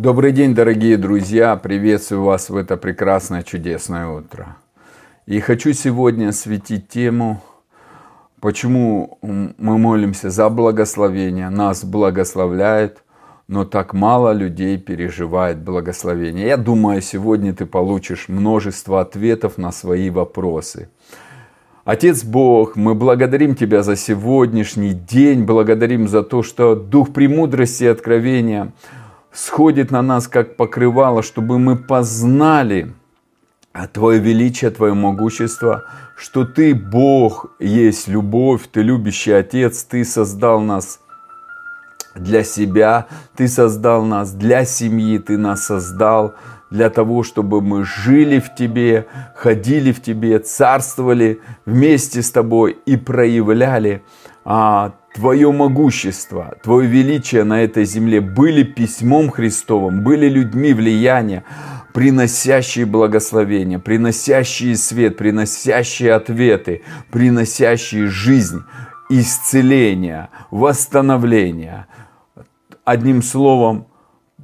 Добрый день, дорогие друзья! Приветствую вас в это прекрасное, чудесное утро. И хочу сегодня осветить тему, почему мы молимся за благословение, нас благословляет, но так мало людей переживает благословение. Я думаю, сегодня ты получишь множество ответов на свои вопросы. Отец Бог, мы благодарим Тебя за сегодняшний день, благодарим за то, что Дух премудрости и откровения – сходит на нас как покрывало, чтобы мы познали Твое величие, Твое могущество, что Ты Бог есть любовь, Ты любящий Отец, Ты создал нас для себя, Ты создал нас для семьи, Ты нас создал для того, чтобы мы жили в Тебе, ходили в Тебе, царствовали вместе с Тобой и проявляли а, Твое могущество, Твое величие на этой земле были письмом Христовым, были людьми влияния, приносящие благословение, приносящие свет, приносящие ответы, приносящие жизнь, исцеление, восстановление. Одним словом,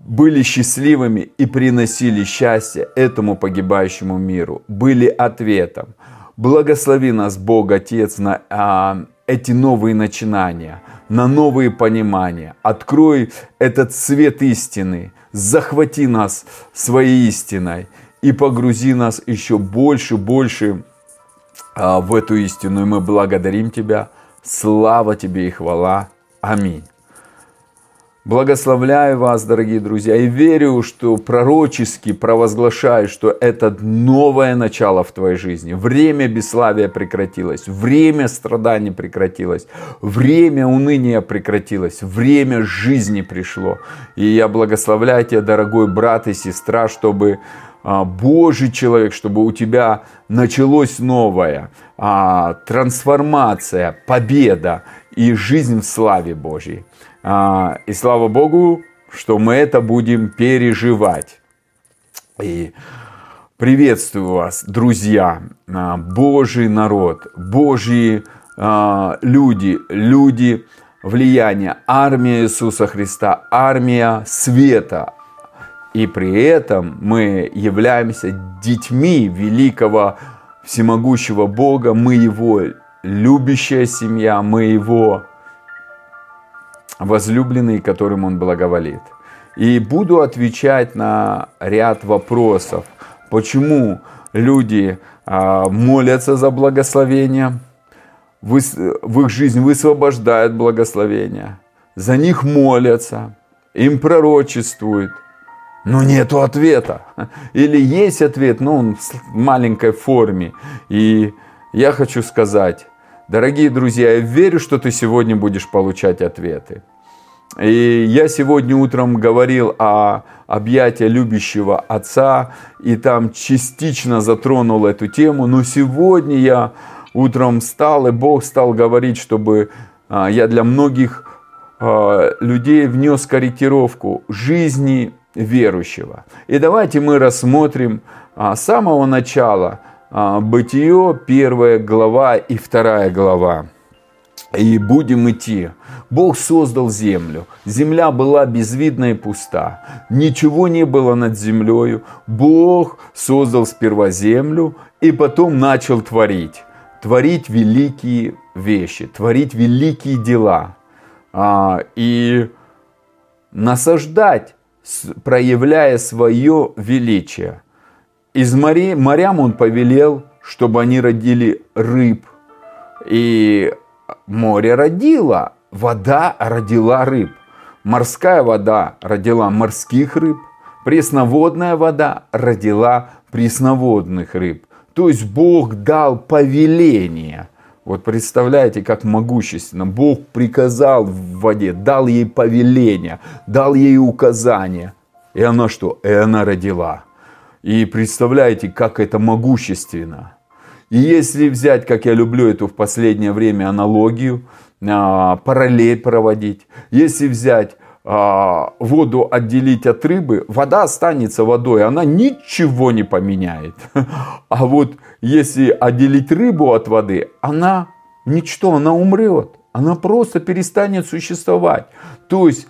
были счастливыми и приносили счастье этому погибающему миру, были ответом. Благослови нас, Бог Отец, на а, эти новые начинания, на новые понимания. Открой этот свет истины, захвати нас своей истиной и погрузи нас еще больше, больше а, в эту истину. И мы благодарим Тебя. Слава Тебе и хвала. Аминь. Благословляю вас, дорогие друзья, и верю, что пророчески провозглашаю, что это новое начало в твоей жизни. Время бесславия прекратилось, время страданий прекратилось, время уныния прекратилось, время жизни пришло. И я благословляю тебя, дорогой брат и сестра, чтобы а, Божий человек, чтобы у тебя началось новое, а, трансформация, победа и жизнь в славе Божьей. А, и слава Богу, что мы это будем переживать. И приветствую вас, друзья, а, Божий народ, Божьи а, люди, люди влияния, армия Иисуса Христа, армия света. И при этом мы являемся детьми великого всемогущего Бога, мы Его любящая семья, мы Его возлюбленный, которым он благоволит. И буду отвечать на ряд вопросов, почему люди а, молятся за благословение, в их жизнь высвобождают благословение, за них молятся, им пророчествуют, но нету ответа. Или есть ответ, но он в маленькой форме. И я хочу сказать, Дорогие друзья, я верю, что ты сегодня будешь получать ответы. И я сегодня утром говорил о объятии любящего отца, и там частично затронул эту тему, но сегодня я утром встал, и Бог стал говорить, чтобы а, я для многих а, людей внес корректировку жизни верующего. И давайте мы рассмотрим а, с самого начала – Бытие, первая глава и вторая глава. И будем идти. Бог создал землю. Земля была безвидна и пуста. Ничего не было над землей. Бог создал сперва землю и потом начал творить. Творить великие вещи, творить великие дела. А, и насаждать, проявляя свое величие – из морей, морям он повелел, чтобы они родили рыб. И море родило, вода родила рыб. Морская вода родила морских рыб, пресноводная вода родила пресноводных рыб. То есть Бог дал повеление. Вот представляете, как могущественно. Бог приказал в воде, дал ей повеление, дал ей указание. И она что? И она родила. И представляете, как это могущественно. И если взять, как я люблю эту в последнее время аналогию, а, параллель проводить, если взять а, воду отделить от рыбы, вода останется водой, она ничего не поменяет. А вот если отделить рыбу от воды, она ничто, она умрет, она просто перестанет существовать. То есть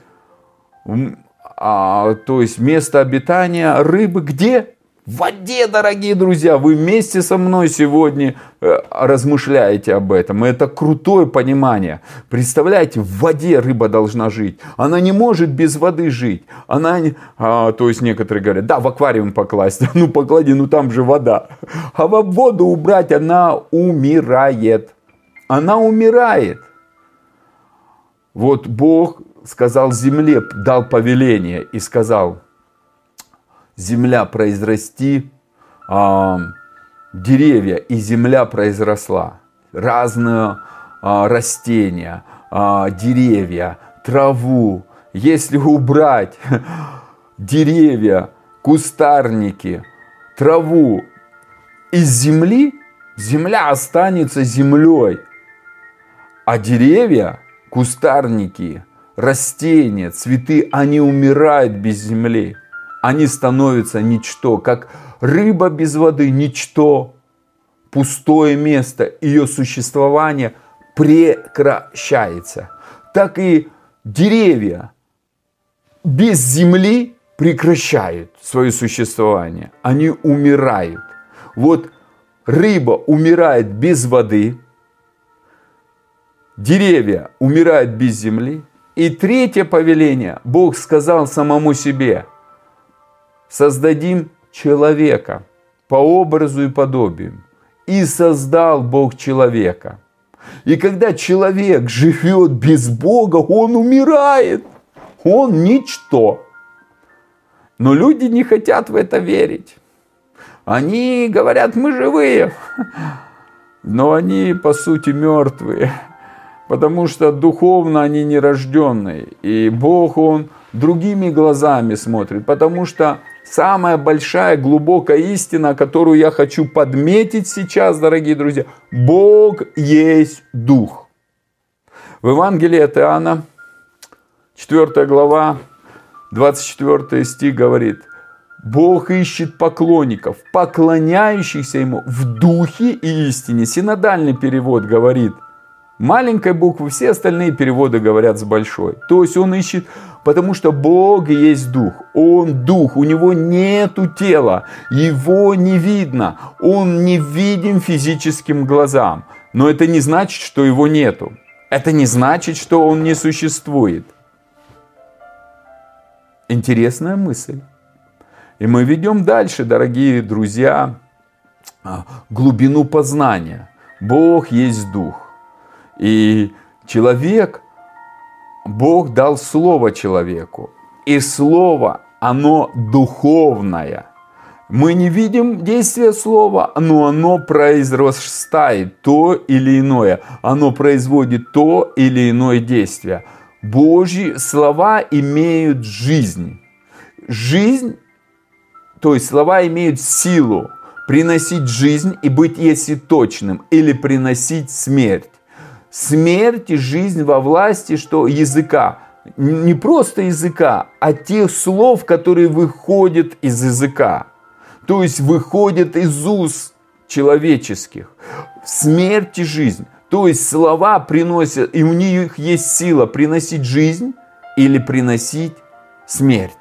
а, то есть место обитания рыбы где? В воде, дорогие друзья, вы вместе со мной сегодня э, размышляете об этом. Это крутое понимание. Представляете, в воде рыба должна жить. Она не может без воды жить. Она, а, то есть некоторые говорят, да, в аквариум покласть. Ну поклади, ну там же вода. А в воду убрать она умирает. Она умирает. Вот Бог сказал земле, дал повеление и сказал, земля произрасти а, деревья, и земля произросла. Разные а, растения, а, деревья, траву. Если убрать деревья, кустарники, траву из земли, земля останется землей. А деревья, кустарники, растения, цветы, они умирают без земли они становятся ничто, как рыба без воды ничто, пустое место, ее существование прекращается. Так и деревья без земли прекращают свое существование, они умирают. Вот рыба умирает без воды, деревья умирают без земли. И третье повеление Бог сказал самому себе – создадим человека по образу и подобию. И создал Бог человека. И когда человек живет без Бога, он умирает. Он ничто. Но люди не хотят в это верить. Они говорят, мы живые. Но они, по сути, мертвые. Потому что духовно они нерожденные. И Бог, Он другими глазами смотрит. Потому что самая большая глубокая истина, которую я хочу подметить сейчас, дорогие друзья. Бог есть Дух. В Евангелии от Иоанна, 4 глава, 24 стих говорит, Бог ищет поклонников, поклоняющихся Ему в духе и истине. Синодальный перевод говорит – маленькой буквы, все остальные переводы говорят с большой. То есть он ищет, потому что Бог есть дух. Он дух, у него нету тела, его не видно, он не видим физическим глазам. Но это не значит, что его нету. Это не значит, что он не существует. Интересная мысль. И мы ведем дальше, дорогие друзья, а, глубину познания. Бог есть дух. И человек, Бог дал слово человеку. И слово, оно духовное. Мы не видим действия слова, но оно произрастает то или иное. Оно производит то или иное действие. Божьи слова имеют жизнь. Жизнь, то есть слова имеют силу приносить жизнь и быть если точным, или приносить смерть смерть и жизнь во власти что языка. Не просто языка, а тех слов, которые выходят из языка. То есть выходят из уст человеческих. Смерть и жизнь. То есть слова приносят, и у них есть сила приносить жизнь или приносить смерть.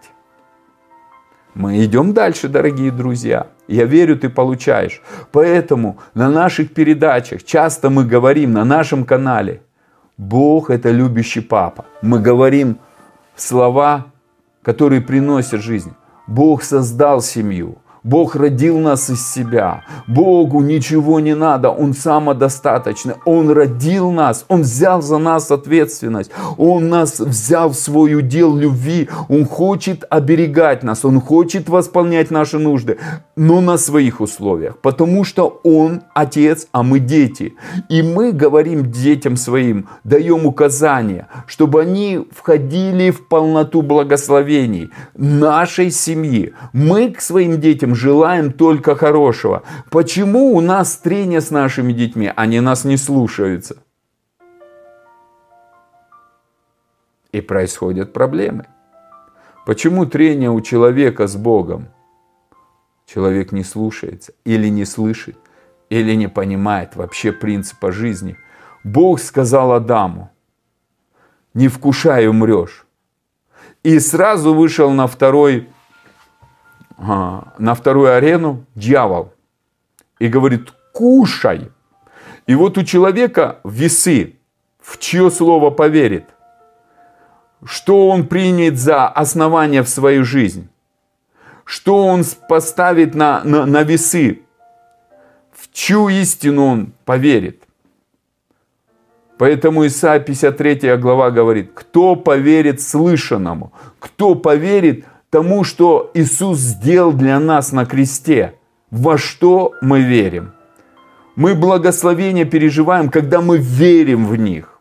Мы идем дальше, дорогие друзья. Я верю, ты получаешь. Поэтому на наших передачах часто мы говорим на нашем канале, Бог это любящий папа. Мы говорим слова, которые приносят жизнь. Бог создал семью. Бог родил нас из себя. Богу ничего не надо. Он самодостаточный. Он родил нас. Он взял за нас ответственность. Он нас взял в свой удел любви. Он хочет оберегать нас. Он хочет восполнять наши нужды. Но на своих условиях. Потому что Он отец, а мы дети. И мы говорим детям своим, даем указания, чтобы они входили в полноту благословений нашей семьи. Мы к своим детям желаем только хорошего. Почему у нас трение с нашими детьми, они нас не слушаются? И происходят проблемы. Почему трение у человека с Богом? Человек не слушается или не слышит, или не понимает вообще принципа жизни. Бог сказал Адаму, не вкушай, умрешь. И сразу вышел на, второй, а, на вторую арену дьявол. И говорит, кушай. И вот у человека весы, в чье слово поверит. Что он принят за основание в свою жизнь. Что он поставит на, на, на весы. В чью истину он поверит. Поэтому Исайя 53 глава говорит, кто поверит слышанному, кто поверит тому, что Иисус сделал для нас на кресте, во что мы верим. Мы благословение переживаем, когда мы верим в них.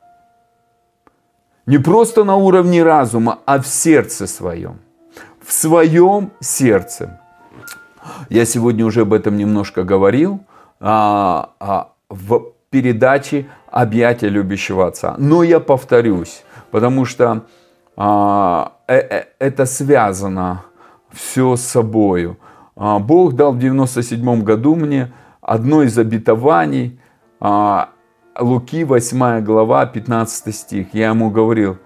Не просто на уровне разума, а в сердце своем. В своем сердце. Я сегодня уже об этом немножко говорил а, а, в передаче объятия любящего отца. Но я повторюсь, потому что это связано все с собою. А, Бог дал в 97 году мне одно из обетований, а, Луки 8 глава 15 стих. Я ему говорил,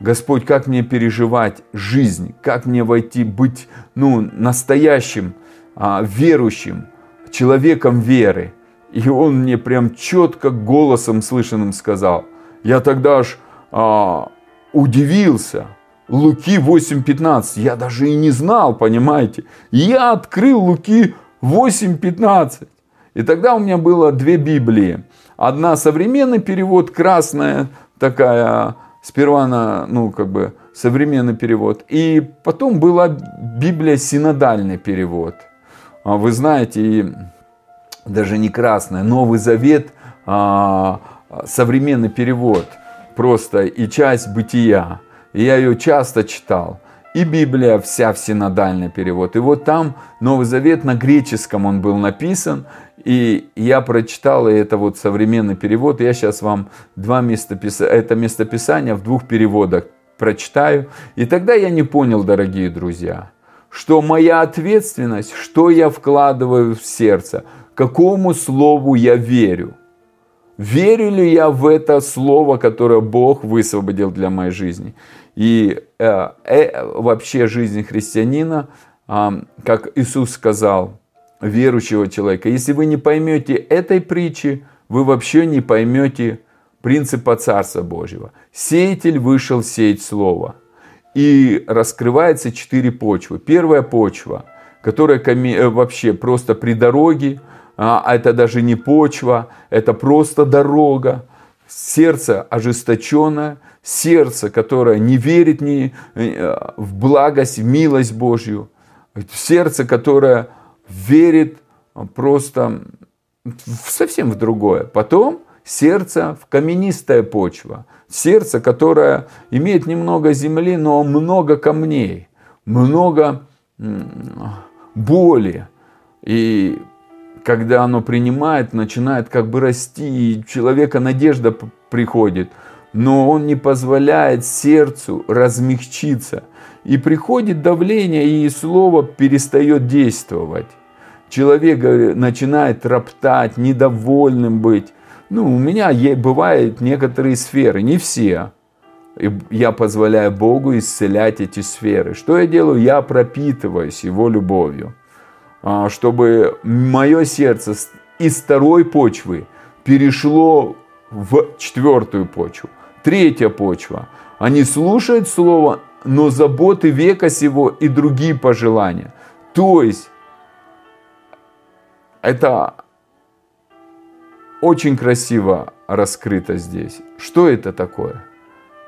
Господь, как мне переживать жизнь, как мне войти, быть ну, настоящим, а, верующим, человеком веры. И он мне прям четко голосом слышанным сказал. Я тогда аж а, удивился. Луки 8.15. Я даже и не знал, понимаете. Я открыл Луки 8.15. И тогда у меня было две Библии. Одна современный перевод, красная такая, сперва на, ну, как бы, современный перевод. И потом была Библия синодальный перевод. А вы знаете, и даже не красная, Новый Завет, а, современный перевод, просто и часть бытия. И я ее часто читал. И Библия вся в синодальный перевод. И вот там Новый Завет на греческом он был написан. И я прочитал, и это вот современный перевод. Я сейчас вам два местописания, это местописание в двух переводах прочитаю. И тогда я не понял, дорогие друзья, что моя ответственность, что я вкладываю в сердце, какому слову я верю. Верю ли я в это слово, которое Бог высвободил для моей жизни? И э, э, вообще жизнь христианина, э, как Иисус сказал, верующего человека, если вы не поймете этой притчи, вы вообще не поймете принципа Царства Божьего. Сеятель вышел сеять слово. И раскрывается четыре почвы. Первая почва, которая э, вообще просто при дороге, а это даже не почва, это просто дорога. Сердце ожесточенное, сердце, которое не верит ни э, в благость, в милость Божью, сердце, которое верит просто совсем в другое. Потом сердце в каменистая почва, сердце, которое имеет немного земли, но много камней, много боли. И когда оно принимает, начинает как бы расти, и человека надежда приходит, но он не позволяет сердцу размягчиться. И приходит давление, и слово перестает действовать. Человек начинает роптать, недовольным быть. Ну, у меня бывают некоторые сферы, не все. И я позволяю Богу исцелять эти сферы. Что я делаю? Я пропитываюсь Его любовью. А, чтобы мое сердце из второй почвы перешло в четвертую почву. Третья почва. Они слушают слово, но заботы века сего и другие пожелания. То есть, это очень красиво раскрыто здесь. Что это такое?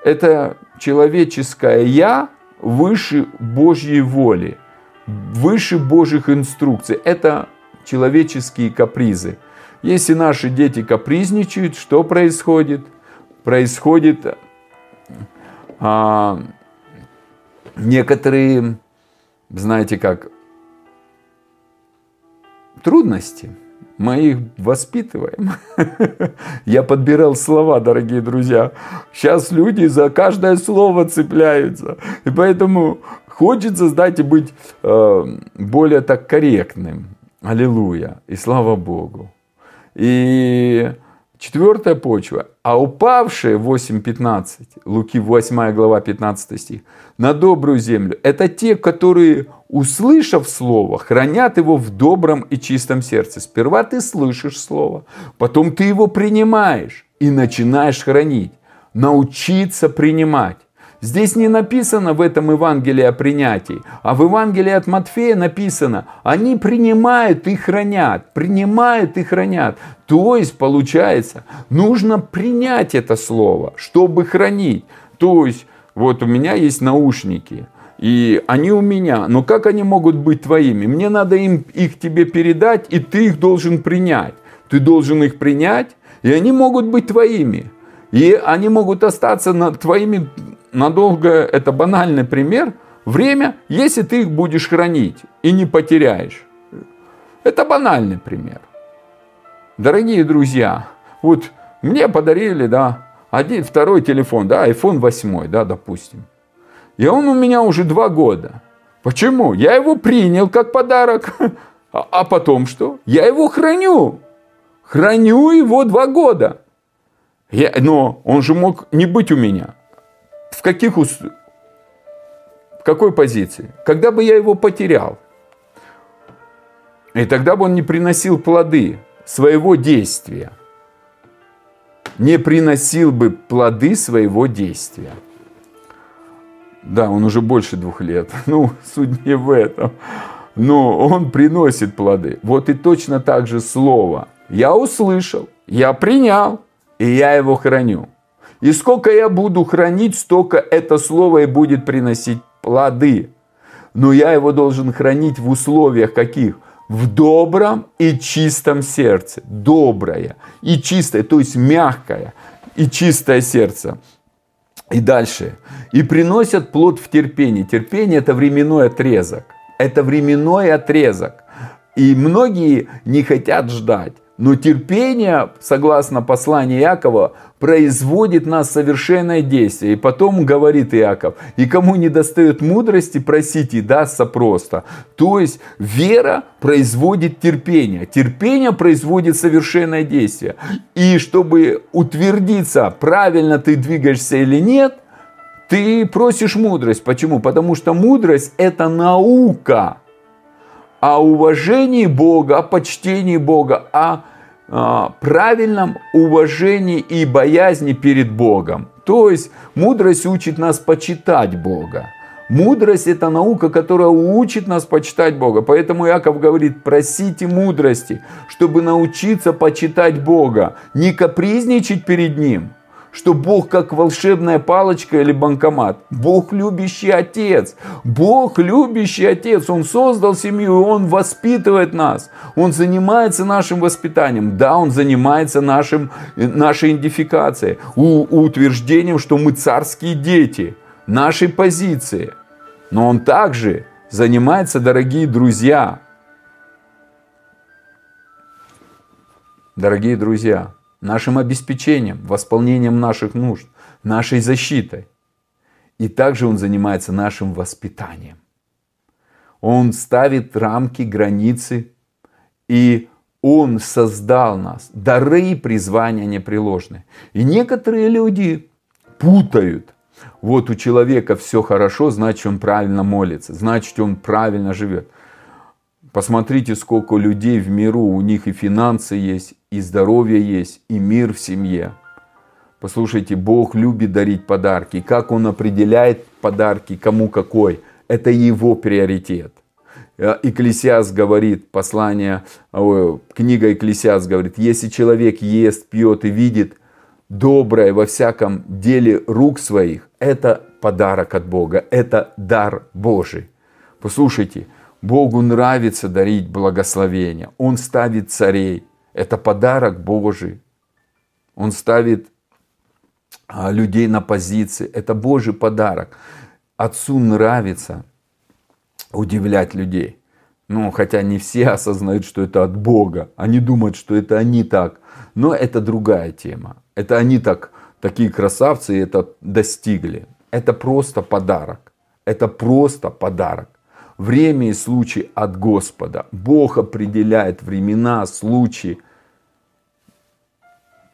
Это человеческое «я» выше Божьей воли – выше Божьих инструкций. Это человеческие капризы. Если наши дети капризничают, что происходит? Происходит а, некоторые, знаете как, трудности. Мы их воспитываем. Я подбирал слова, дорогие друзья. Сейчас люди за каждое слово цепляются. И поэтому Хочется, знаете, быть э, более так корректным. Аллилуйя. И слава Богу. И Четвертая почва. А упавшие 8.15, Луки 8 глава 15 стих, на добрую землю, это те, которые, услышав слово, хранят его в добром и чистом сердце. Сперва ты слышишь слово, потом ты его принимаешь и начинаешь хранить. Научиться принимать. Здесь не написано в этом Евангелии о принятии, а в Евангелии от Матфея написано, они принимают и хранят, принимают и хранят. То есть, получается, нужно принять это слово, чтобы хранить. То есть, вот у меня есть наушники, и они у меня, но как они могут быть твоими? Мне надо им, их тебе передать, и ты их должен принять. Ты должен их принять, и они могут быть твоими. И они могут остаться на твоими надолго, это банальный пример, время, если ты их будешь хранить и не потеряешь. Это банальный пример. Дорогие друзья, вот мне подарили, да, один, второй телефон, да, iPhone 8, да, допустим. И он у меня уже два года. Почему? Я его принял как подарок. А, а потом что? Я его храню. Храню его два года. Я, но он же мог не быть у меня в каких ус... в какой позиции? Когда бы я его потерял. И тогда бы он не приносил плоды своего действия. Не приносил бы плоды своего действия. Да, он уже больше двух лет. Ну, суть не в этом. Но он приносит плоды. Вот и точно так же слово. Я услышал, я принял, и я его храню. И сколько я буду хранить, столько это слово и будет приносить плоды. Но я его должен хранить в условиях каких? В добром и чистом сердце. Доброе и чистое, то есть мягкое и чистое сердце. И дальше. И приносят плод в терпении. Терпение это временной отрезок. Это временной отрезок. И многие не хотят ждать. Но терпение, согласно посланию Якова, производит нас совершенное действие. И потом говорит Иаков, и кому не достает мудрости, просите, дастся просто. То есть вера производит терпение. Терпение производит совершенное действие. И чтобы утвердиться, правильно ты двигаешься или нет, ты просишь мудрость. Почему? Потому что мудрость это наука о уважении Бога, о почтении Бога, о а, правильном уважении и боязни перед Богом. То есть мудрость учит нас почитать Бога. Мудрость – это наука, которая учит нас почитать Бога. Поэтому Яков говорит, просите мудрости, чтобы научиться почитать Бога, не капризничать перед Ним, что Бог как волшебная палочка или банкомат. Бог любящий отец. Бог любящий отец. Он создал семью, Он воспитывает нас. Он занимается нашим воспитанием. Да, Он занимается нашим, нашей идентификацией, утверждением, что мы царские дети, нашей позиции. Но Он также занимается, дорогие друзья, дорогие друзья, нашим обеспечением, восполнением наших нужд, нашей защитой. И также он занимается нашим воспитанием. Он ставит рамки, границы, и он создал нас. Дары и призвания непреложны. И некоторые люди путают. Вот у человека все хорошо, значит он правильно молится, значит он правильно живет. Посмотрите, сколько людей в миру, у них и финансы есть, и здоровье есть, и мир в семье. Послушайте, Бог любит дарить подарки. Как Он определяет подарки, кому какой, это Его приоритет. Э, Экклесиас говорит, послание, книга Экклесиас говорит, если человек ест, пьет и видит доброе во всяком деле рук своих, это подарок от Бога, это дар Божий. Послушайте, Богу нравится дарить благословение. Он ставит царей. Это подарок Божий. Он ставит а, людей на позиции. Это Божий подарок. Отцу нравится удивлять людей. Ну, хотя не все осознают, что это от Бога. Они думают, что это они так. Но это другая тема. Это они так, такие красавцы это достигли. Это просто подарок. Это просто подарок. Время и случай от Господа. Бог определяет времена, случаи.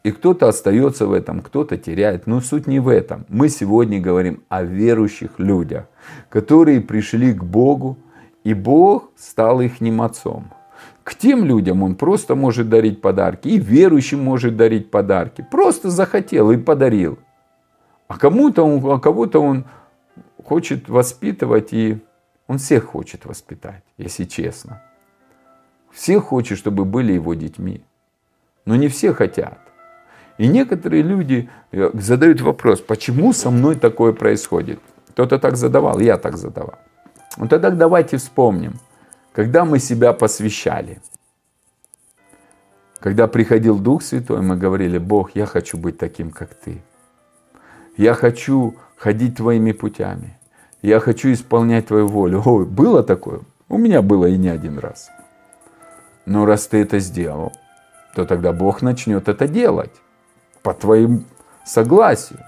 И кто-то остается в этом, кто-то теряет. Но суть не в этом. Мы сегодня говорим о верующих людях, которые пришли к Богу, и Бог стал их отцом. К тем людям он просто может дарить подарки, и верующим может дарить подарки. Просто захотел и подарил. А кому-то он, а кого-то он хочет воспитывать, и он всех хочет воспитать, если честно. Всех хочет, чтобы были его детьми. Но не все хотят. И некоторые люди э, задают вопрос, почему со мной такое происходит? Кто-то так задавал, я так задавал. Ну тогда давайте вспомним, когда мы себя посвящали. Когда приходил Дух Святой, мы говорили, Бог, я хочу быть таким, как Ты. Я хочу ходить Твоими путями. Я хочу исполнять Твою волю. Ой, было такое? У меня было и не один раз. Но раз Ты это сделал, то тогда Бог начнет это делать по твоим согласию,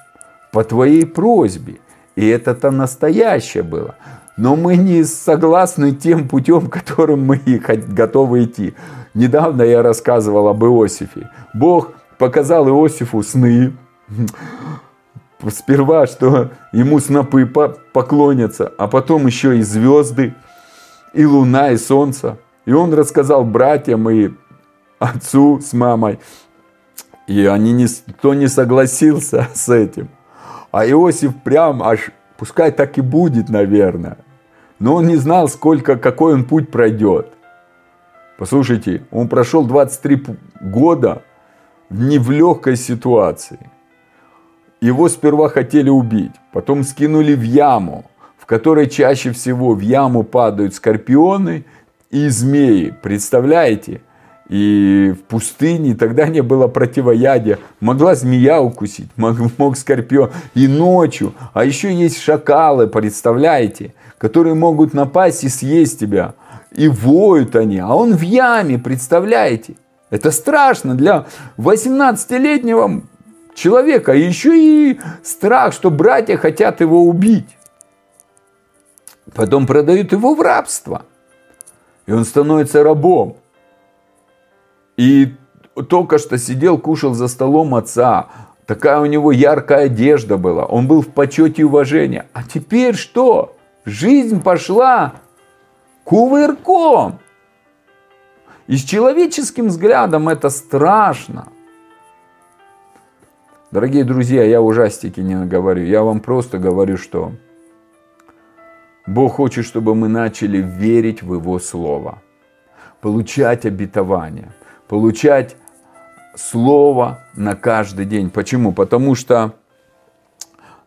по твоей просьбе. И это-то настоящее было. Но мы не согласны тем путем, которым мы готовы идти. Недавно я рассказывал об Иосифе. Бог показал Иосифу сны. Сперва, что ему снопы поклонятся, а потом еще и звезды, и луна, и солнце. И он рассказал братьям и отцу с мамой. И они никто не согласился с этим. А Иосиф прям аж, пускай так и будет, наверное. Но он не знал, сколько, какой он путь пройдет. Послушайте, он прошел 23 года не в легкой ситуации. Его сперва хотели убить, потом скинули в яму, в которой чаще всего в яму падают скорпионы и змеи. Представляете? И в пустыне тогда не было противоядия. Могла змея укусить, мог, мог скорпион. И ночью. А еще есть шакалы, представляете, которые могут напасть и съесть тебя. И воют они. А он в яме, представляете. Это страшно для 18-летнего человека. И еще и страх, что братья хотят его убить. Потом продают его в рабство. И он становится рабом. И только что сидел, кушал за столом отца. Такая у него яркая одежда была. Он был в почете и уважении. А теперь что? Жизнь пошла кувырком. И с человеческим взглядом это страшно. Дорогие друзья, я ужастики не говорю. Я вам просто говорю, что Бог хочет, чтобы мы начали верить в Его Слово, получать обетование – получать слово на каждый день. Почему? Потому что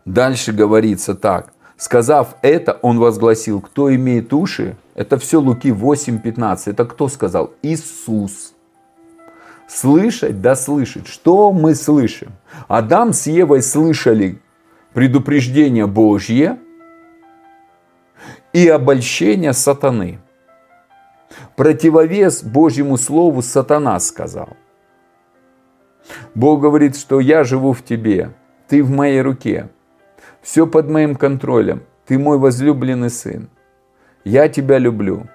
дальше говорится так. Сказав это, он возгласил, кто имеет уши, это все Луки 8.15. Это кто сказал? Иисус. Слышать, да слышать. Что мы слышим? Адам с Евой слышали предупреждение Божье и обольщение сатаны. Противовес Божьему Слову сатана сказал. Бог говорит, что я живу в тебе, ты в моей руке, все под моим контролем, ты мой возлюбленный сын. Я тебя люблю.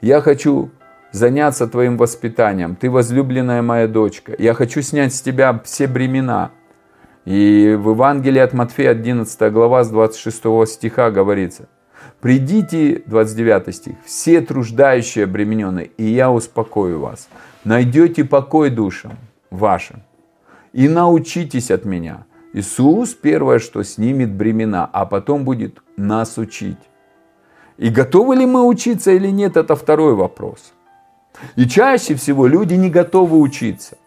Я хочу заняться твоим воспитанием. Ты возлюбленная моя дочка. Я хочу снять с тебя все бремена. И в Евангелии от Матфея 11 глава с 26 стиха говорится, Придите, 29 стих, все труждающие обремененные, и я успокою вас. Найдете покой душам вашим. И научитесь от меня. Иисус первое, что снимет бремена, а потом будет нас учить. И готовы ли мы учиться или нет, это второй вопрос. И чаще всего люди не готовы учиться.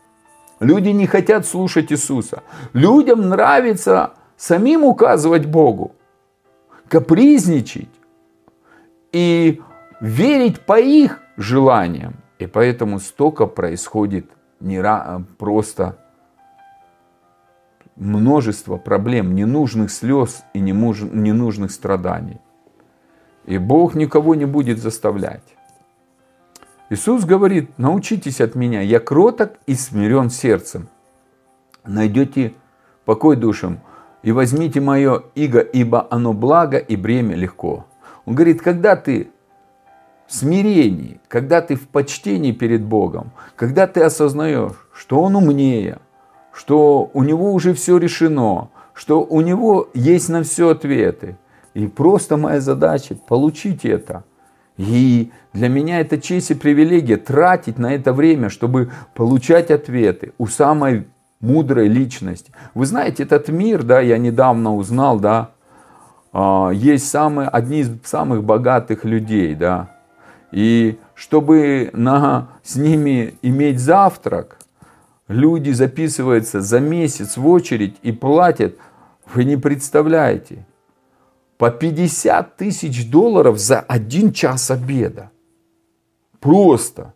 Люди не хотят слушать Иисуса. Людям нравится самим указывать Богу, капризничать и верить по их желаниям. И поэтому столько происходит не просто множество проблем, ненужных слез и ненужных страданий. И Бог никого не будет заставлять. Иисус говорит, научитесь от меня, я кроток и смирен сердцем. Найдете покой душам и возьмите мое иго, ибо оно благо и бремя легко. Он говорит, когда ты в смирении, когда ты в почтении перед Богом, когда ты осознаешь, что Он умнее, что у него уже все решено, что у него есть на все ответы. И просто моя задача получить это. И для меня это честь и привилегия тратить на это время, чтобы получать ответы у самой мудрой личности. Вы знаете, этот мир, да, я недавно узнал, да, а, есть самые, одни из самых богатых людей, да. И чтобы на, с ними иметь завтрак, люди записываются за месяц в очередь и платят, вы не представляете, по 50 тысяч долларов за один час обеда. Просто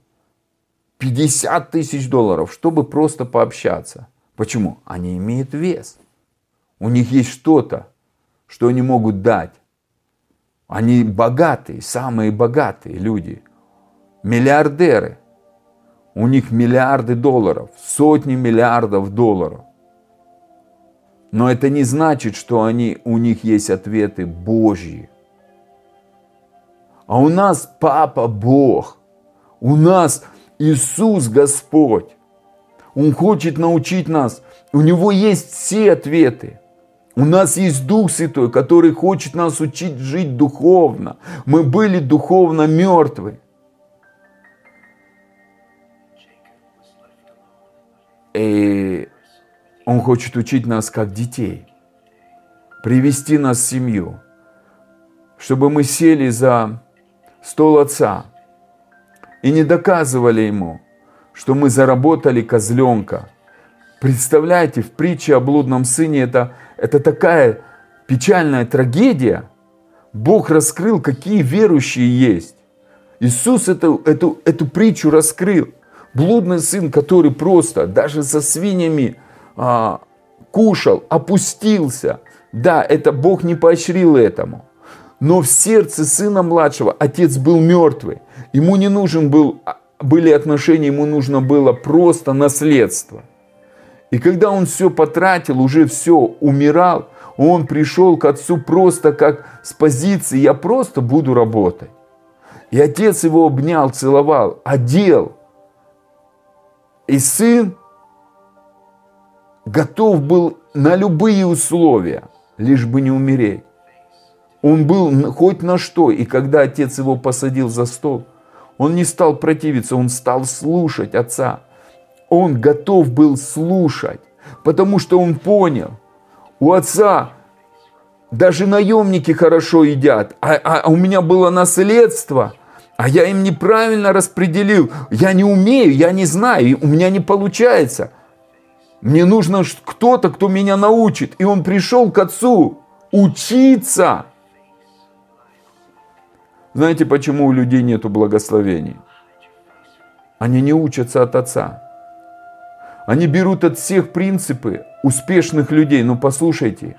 50 тысяч долларов, чтобы просто пообщаться. Почему? Они имеют вес. У них есть что-то, что они могут дать. Они богатые, самые богатые люди. Миллиардеры. У них миллиарды долларов, сотни миллиардов долларов. Но это не значит, что они, у них есть ответы Божьи. А у нас Папа Бог. У нас Иисус Господь. Он хочет научить нас. У Него есть все ответы. У нас есть Дух Святой, который хочет нас учить жить духовно. Мы были духовно мертвы. И Он хочет учить нас как детей, привести нас в семью, чтобы мы сели за стол Отца и не доказывали Ему, что мы заработали козленка. Представляете, в притче о блудном сыне это, это такая печальная трагедия. Бог раскрыл, какие верующие есть. Иисус эту, эту, эту притчу раскрыл. Блудный сын, который просто даже со свиньями а, кушал, опустился. Да, это Бог не поощрил этому. Но в сердце сына младшего отец был мертвый. Ему не нужен был, а, были отношения, ему нужно было просто наследство. И когда он все потратил, уже все, умирал, он пришел к отцу просто как с позиции «я просто буду работать». И отец его обнял, целовал, одел. И сын готов был на любые условия, лишь бы не умереть. Он был хоть на что. И когда отец его посадил за стол, он не стал противиться, он стал слушать отца. Он готов был слушать, потому что он понял, у отца даже наемники хорошо едят, а, а, а у меня было наследство, а я им неправильно распределил. Я не умею, я не знаю, у меня не получается – мне нужно кто-то, кто меня научит. И он пришел к отцу учиться. Знаете, почему у людей нет благословений? Они не учатся от отца. Они берут от всех принципы успешных людей. Но послушайте,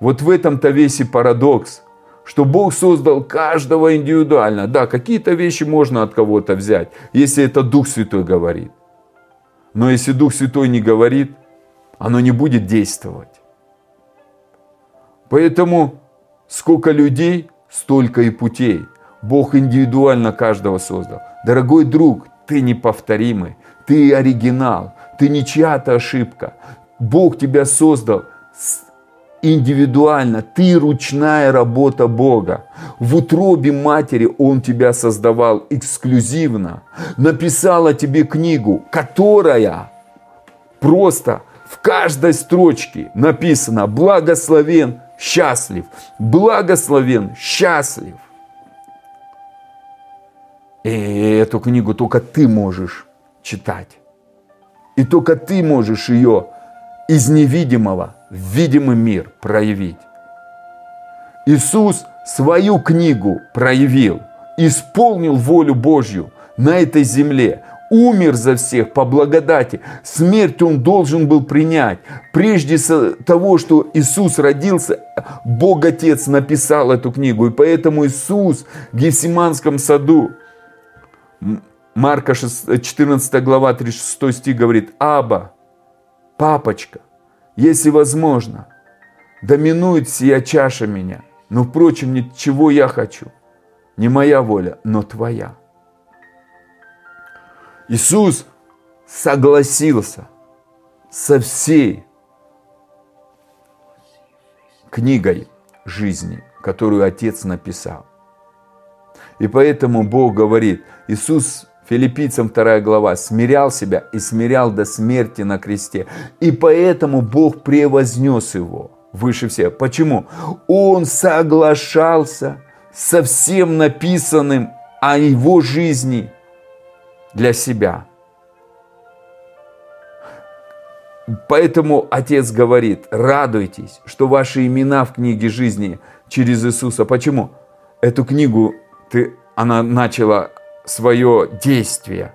вот в этом-то весь и парадокс, что Бог создал каждого индивидуально. Да, какие-то вещи можно от кого-то взять, если это Дух Святой говорит. Но если Дух Святой не говорит, оно не будет действовать. Поэтому сколько людей, столько и путей. Бог индивидуально каждого создал. Дорогой друг, ты неповторимый, ты оригинал, ты не чья-то ошибка. Бог тебя создал индивидуально, ты ручная работа Бога. В утробе матери Он тебя создавал эксклюзивно, написал о тебе книгу, которая просто в каждой строчке написано «Благословен, счастлив, благословен, счастлив». И эту книгу только ты можешь читать. И только ты можешь ее из невидимого в видимый мир проявить. Иисус свою книгу проявил, исполнил волю Божью на этой земле, умер за всех по благодати. Смерть он должен был принять. Прежде того, что Иисус родился, Бог Отец написал эту книгу. И поэтому Иисус в Гефсиманском саду, Марка 14 глава 36 стих говорит, «Аба, папочка, если возможно, доминует сия чаша меня. Но, впрочем, ничего я хочу. Не моя воля, но твоя. Иисус согласился, со всей книгой жизни, которую Отец написал. И поэтому Бог говорит, Иисус Филиппийцам 2 глава, смирял себя и смирял до смерти на кресте. И поэтому Бог превознес его выше всех. Почему? Он соглашался со всем написанным о его жизни для себя. Поэтому Отец говорит, радуйтесь, что ваши имена в книге жизни через Иисуса. Почему? Эту книгу ты, она начала свое действие.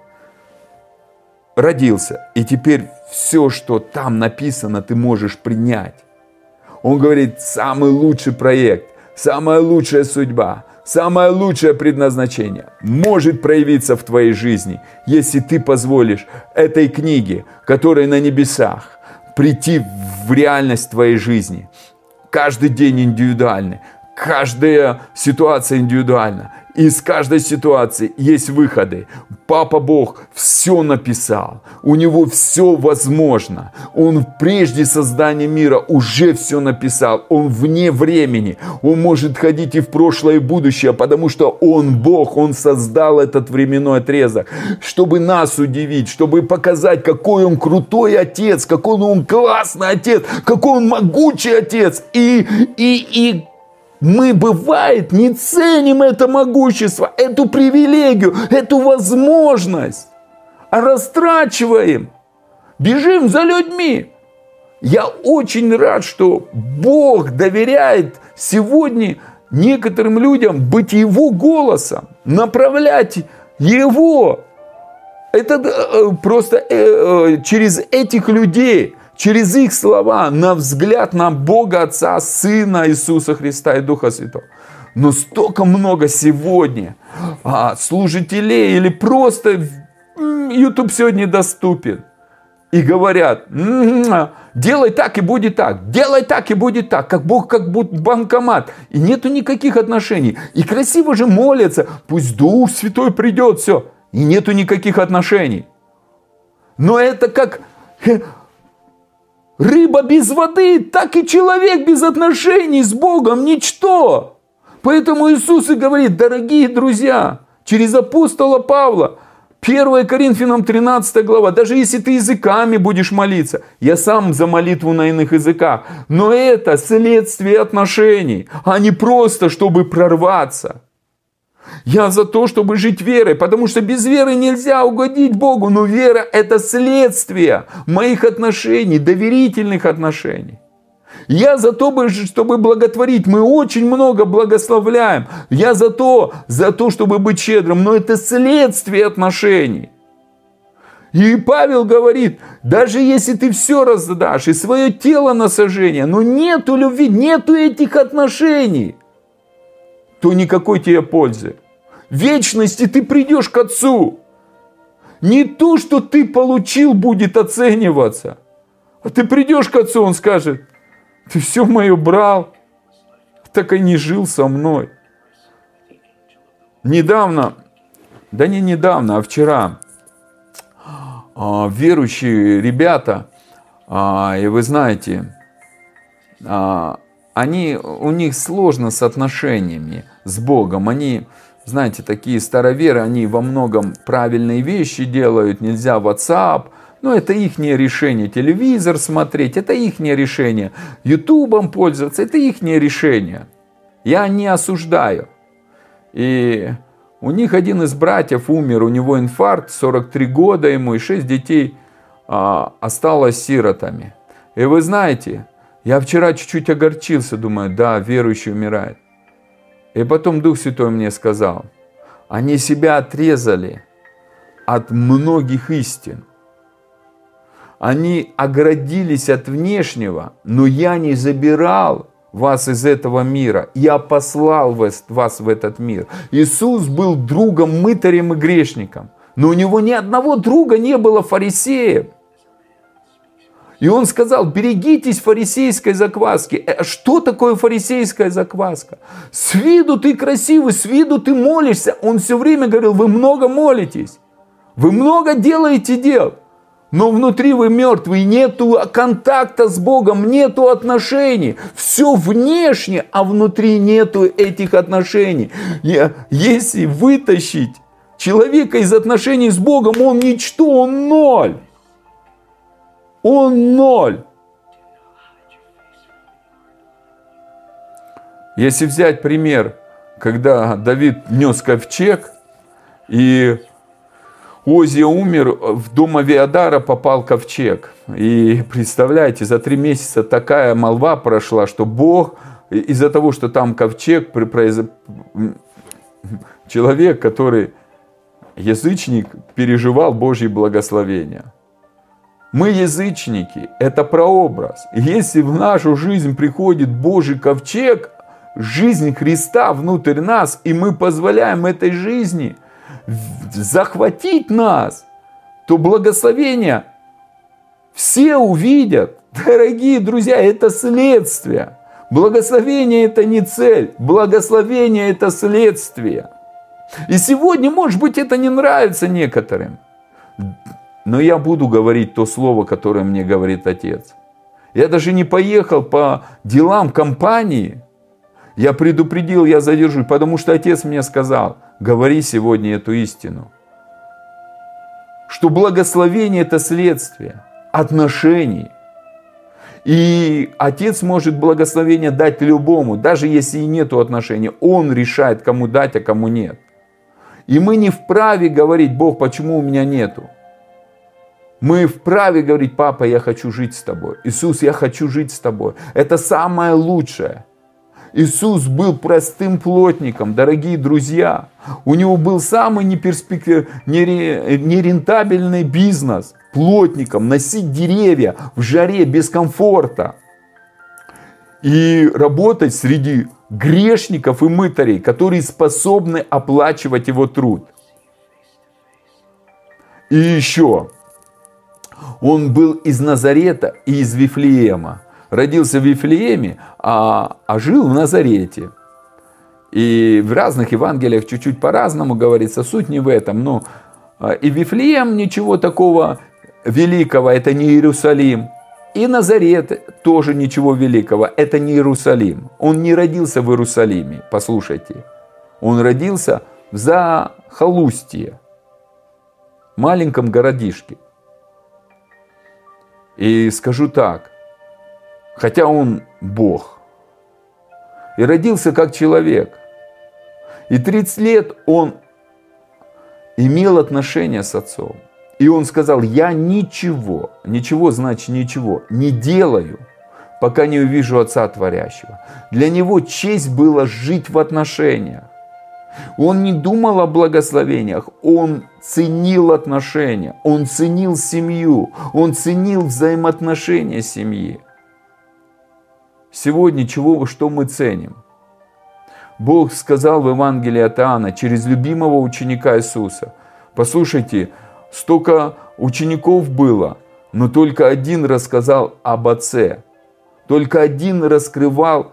Родился, и теперь все, что там написано, ты можешь принять. Он говорит, самый лучший проект, самая лучшая судьба, самое лучшее предназначение может проявиться в твоей жизни, если ты позволишь этой книге, которая на небесах, прийти в реальность твоей жизни. Каждый день индивидуальный, каждая ситуация индивидуальна. Из каждой ситуации есть выходы. Папа Бог все написал. У него все возможно. Он прежде создания мира уже все написал. Он вне времени. Он может ходить и в прошлое, и в будущее, потому что Он Бог. Он создал этот временной отрезок, чтобы нас удивить, чтобы показать, какой Он крутой отец, какой Он классный отец, какой Он могучий отец. И, и, и мы, бывает, не ценим это могущество, эту привилегию, эту возможность, а растрачиваем. Бежим за людьми. Я очень рад, что Бог доверяет сегодня некоторым людям быть Его голосом, направлять Его. Это э, просто э, э, через этих людей – через их слова на взгляд на Бога Отца, Сына Иисуса Христа и Духа Святого. Но столько много сегодня а, служителей или просто YouTube сегодня доступен. И говорят, делай так и будет так, делай так и будет так, как Бог как будто банкомат. И нету никаких отношений. И красиво же молятся, пусть Дух Святой придет, все. И нету никаких отношений. Но это как Рыба без воды, так и человек без отношений с Богом ничто. Поэтому Иисус и говорит, дорогие друзья, через апостола Павла, 1 Коринфянам 13 глава, даже если ты языками будешь молиться, я сам за молитву на иных языках, но это следствие отношений, а не просто, чтобы прорваться. Я за то, чтобы жить верой, потому что без веры нельзя угодить Богу. Но вера – это следствие моих отношений, доверительных отношений. Я за то, чтобы благотворить. Мы очень много благословляем. Я за то, за то, чтобы быть щедрым. Но это следствие отношений. И Павел говорит, даже если ты все раздашь и свое тело на сожжение, но нету любви, нету этих отношений, то никакой тебе пользы вечности ты придешь к Отцу. Не то, что ты получил, будет оцениваться. А ты придешь к Отцу, Он скажет, ты все мое брал, так и не жил со мной. Недавно, да не недавно, а вчера, а, верующие ребята, а, и вы знаете, а, они, у них сложно с отношениями с Богом. Они знаете, такие староверы, они во многом правильные вещи делают, нельзя WhatsApp, но это их решение. Телевизор смотреть, это их решение. Ютубом пользоваться, это их решение. Я не осуждаю. И у них один из братьев умер, у него инфаркт, 43 года ему, и 6 детей а, осталось сиротами. И вы знаете, я вчера чуть-чуть огорчился, думаю, да, верующий умирает. И потом Дух Святой мне сказал, они себя отрезали от многих истин. Они оградились от внешнего, но я не забирал вас из этого мира. Я послал вас, вас в этот мир. Иисус был другом, мытарем и грешником. Но у него ни одного друга не было фарисеев. И он сказал, берегитесь фарисейской закваски. Э, что такое фарисейская закваска? С виду ты красивый, с виду ты молишься. Он все время говорил, вы много молитесь. Вы много делаете дел. но внутри вы мертвые, нету контакта с Богом, нету отношений. Все внешне, а внутри нету этих отношений. Если вытащить человека из отношений с Богом, он ничто, он ноль. Он ноль. Если взять пример, когда Давид нес ковчег, и Озия умер, в дом Авиадара попал ковчег. И представляете, за три месяца такая молва прошла, что Бог из-за того, что там ковчег, человек, который язычник, переживал Божье благословение. Мы язычники, это прообраз. Если в нашу жизнь приходит Божий ковчег, жизнь Христа внутрь нас, и мы позволяем этой жизни захватить нас, то благословение все увидят. Дорогие друзья, это следствие. Благословение это не цель, благословение это следствие. И сегодня, может быть, это не нравится некоторым. Но я буду говорить то слово, которое мне говорит Отец. Я даже не поехал по делам компании, я предупредил, я задержусь, потому что отец мне сказал, говори сегодня эту истину. Что благословение это следствие отношений. И отец может благословение дать любому, даже если и нету отношений. Он решает, кому дать, а кому нет. И мы не вправе говорить, Бог, почему у меня нету. Мы вправе говорить, папа, я хочу жить с тобой. Иисус, я хочу жить с тобой. Это самое лучшее. Иисус был простым плотником, дорогие друзья. У него был самый неперспектив... нерентабельный бизнес. Плотником, носить деревья в жаре, без комфорта. И работать среди грешников и мытарей, которые способны оплачивать его труд. И еще, он был из Назарета и из Вифлеема родился в Вифлееме, а, а жил в Назарете. И в разных Евангелиях чуть-чуть по-разному говорится, суть не в этом. Но а, и Вифлеем ничего такого великого, это не Иерусалим. И Назарет тоже ничего великого, это не Иерусалим. Он не родился в Иерусалиме, послушайте. Он родился в Захолустье, маленьком городишке. И скажу так, хотя он Бог. И родился как человек. И 30 лет он имел отношения с отцом. И он сказал, я ничего, ничего значит ничего, не делаю, пока не увижу Отца Творящего. Для него честь было жить в отношениях. Он не думал о благословениях, он ценил отношения, он ценил семью, он ценил взаимоотношения семьи. Сегодня чего, что мы ценим? Бог сказал в Евангелии от Иоанна через любимого ученика Иисуса. Послушайте, столько учеников было, но только один рассказал об Отце. Только один раскрывал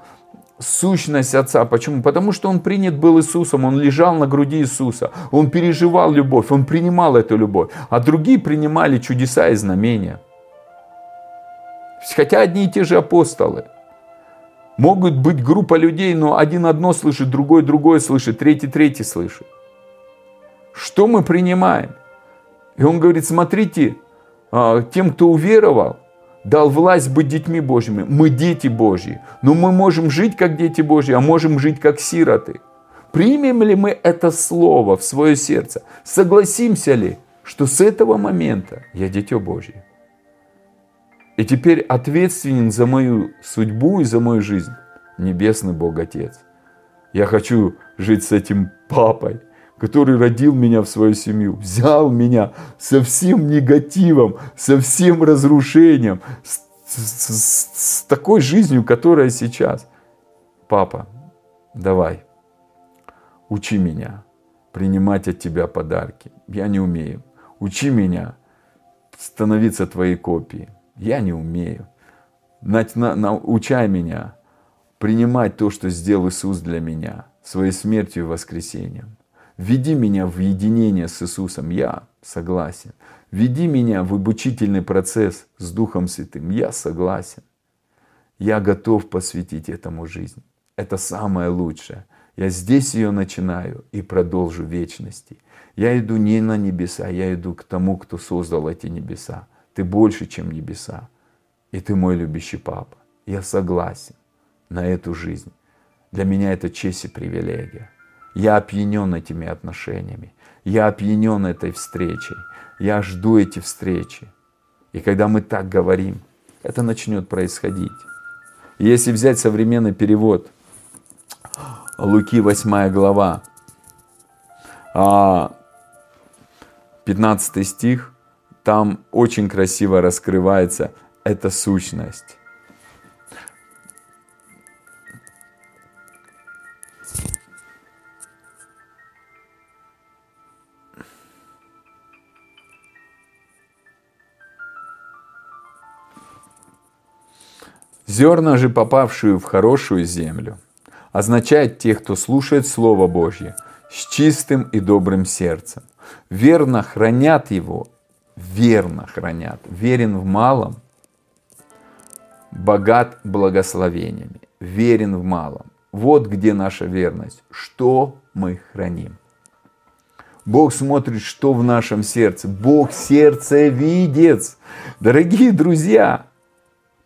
сущность Отца. Почему? Потому что он принят был Иисусом, он лежал на груди Иисуса, он переживал любовь, он принимал эту любовь, а другие принимали чудеса и знамения. Хотя одни и те же апостолы – Могут быть группа людей, но один одно слышит, другой другое слышит, третий третий слышит. Что мы принимаем? И он говорит, смотрите, а, тем, кто уверовал, дал власть быть детьми Божьими. Мы дети Божьи. Но мы можем жить как дети Божьи, а можем жить как сироты. Примем ли мы это слово в свое сердце? Согласимся ли, что с этого момента я дитё Божье? И теперь ответственен за мою судьбу и за мою жизнь Небесный Бог Отец. Я хочу жить с этим папой, который родил меня в свою семью, взял меня со всем негативом, со всем разрушением, с, с, с, такой жизнью, которая сейчас. Папа, давай, учи меня принимать от тебя подарки. Я не умею. Учи меня становиться твоей копией. Я не умею. Научай меня принимать то, что сделал Иисус для меня, своей смертью и воскресением. Введи меня в единение с Иисусом. Я Согласен. Веди меня в обучительный процесс с Духом Святым. Я согласен. Я готов посвятить этому жизнь. Это самое лучшее. Я здесь ее начинаю и продолжу вечности. Я иду не на небеса, я иду к тому, кто создал эти небеса. Ты больше, чем небеса. И ты мой любящий папа. Я согласен на эту жизнь. Для меня это честь и привилегия. Я опьянен этими отношениями. Я опьянен этой встречей. Я жду эти встречи. И когда мы так говорим, это начнет происходить. если взять современный перевод, Луки 8 глава, 15 а, стих, там очень красиво раскрывается эта сущность. Зерна же, попавшие в хорошую землю, означает тех, кто слушает Слово Божье с чистым и добрым сердцем, верно хранят его, верно хранят, верен в малом, богат благословениями, верен в малом. Вот где наша верность, что мы храним. Бог смотрит, что в нашем сердце. Бог сердце видит. Дорогие друзья,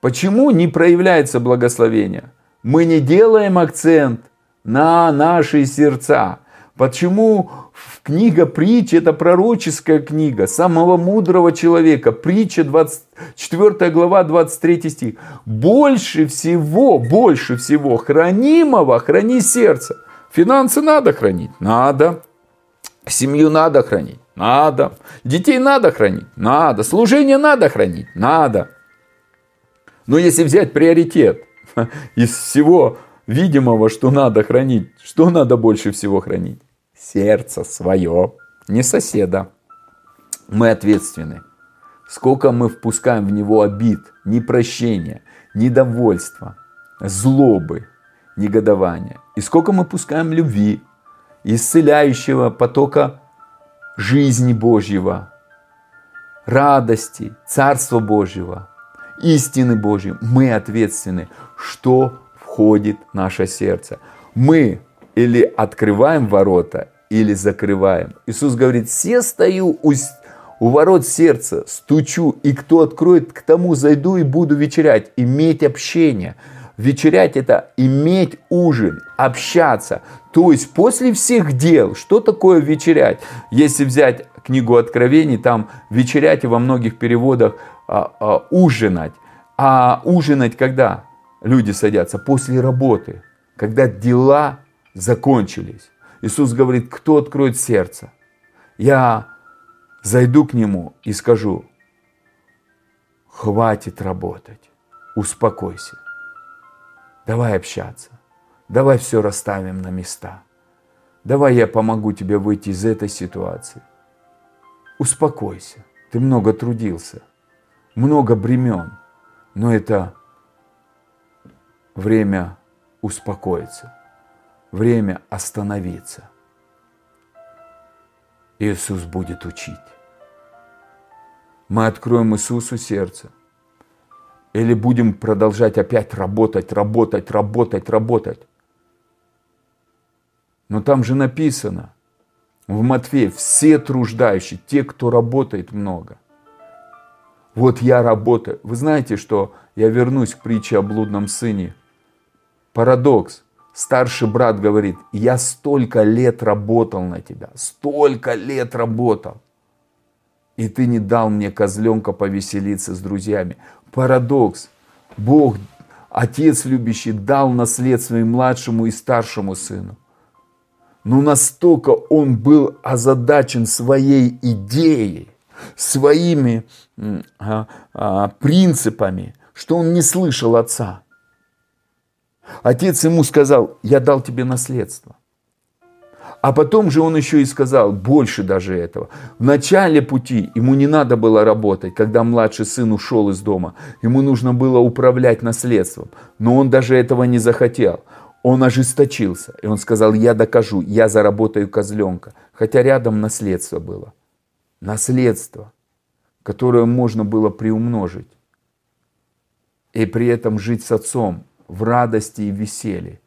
Почему не проявляется благословение? Мы не делаем акцент на наши сердца. Почему книга притч это пророческая книга самого мудрого человека. Притча 24 глава 23 стих. Больше всего, больше всего хранимого храни сердце. Финансы надо хранить? Надо. Семью надо хранить? Надо. Детей надо хранить? Надо. Служение надо хранить? Надо. Но если взять приоритет из всего видимого, что надо хранить, что надо больше всего хранить? Сердце свое, не соседа. Мы ответственны. Сколько мы впускаем в него обид, непрощения, недовольства, злобы, негодования. И сколько мы пускаем любви, исцеляющего потока жизни Божьего, радости, Царства Божьего – истины Божьей, мы ответственны, что входит в наше сердце. Мы или открываем ворота, или закрываем. Иисус говорит, все стою у, у ворот сердца, стучу, и кто откроет, к тому зайду и буду вечерять, иметь общение. Вечерять это иметь ужин, общаться. То есть после всех дел, что такое вечерять? Если взять книгу Откровений, там вечерять во многих переводах а, а, ужинать. А ужинать когда люди садятся? После работы, когда дела закончились. Иисус говорит, кто откроет сердце? Я зайду к нему и скажу, хватит работать, успокойся, давай общаться, давай все расставим на места, давай я помогу тебе выйти из этой ситуации. Успокойся, ты много трудился – много бремен, но это время успокоиться, время остановиться. Иисус будет учить. Мы откроем Иисусу сердце. Или будем продолжать опять работать, работать, работать, работать. Но там же написано в Матфея, все труждающие, те, кто работает много. Вот я работаю. Вы знаете, что я вернусь к притче о блудном сыне. Парадокс. Старший брат говорит, я столько лет работал на тебя, столько лет работал. И ты не дал мне козленка повеселиться с друзьями. Парадокс. Бог, Отец любящий, дал наследство и младшему, и старшему сыну. Но настолько он был озадачен своей идеей, своими а, а, принципами, что он не слышал отца. Отец ему сказал, я дал тебе наследство. А потом же он еще и сказал, больше даже этого. В начале пути ему не надо было работать, когда младший сын ушел из дома. Ему нужно было управлять наследством. Но он даже этого не захотел. Он ожесточился. И он сказал, я докажу, я заработаю козленка. Хотя рядом наследство было. Наследство, которое можно было приумножить, и при этом жить с отцом в радости и веселье.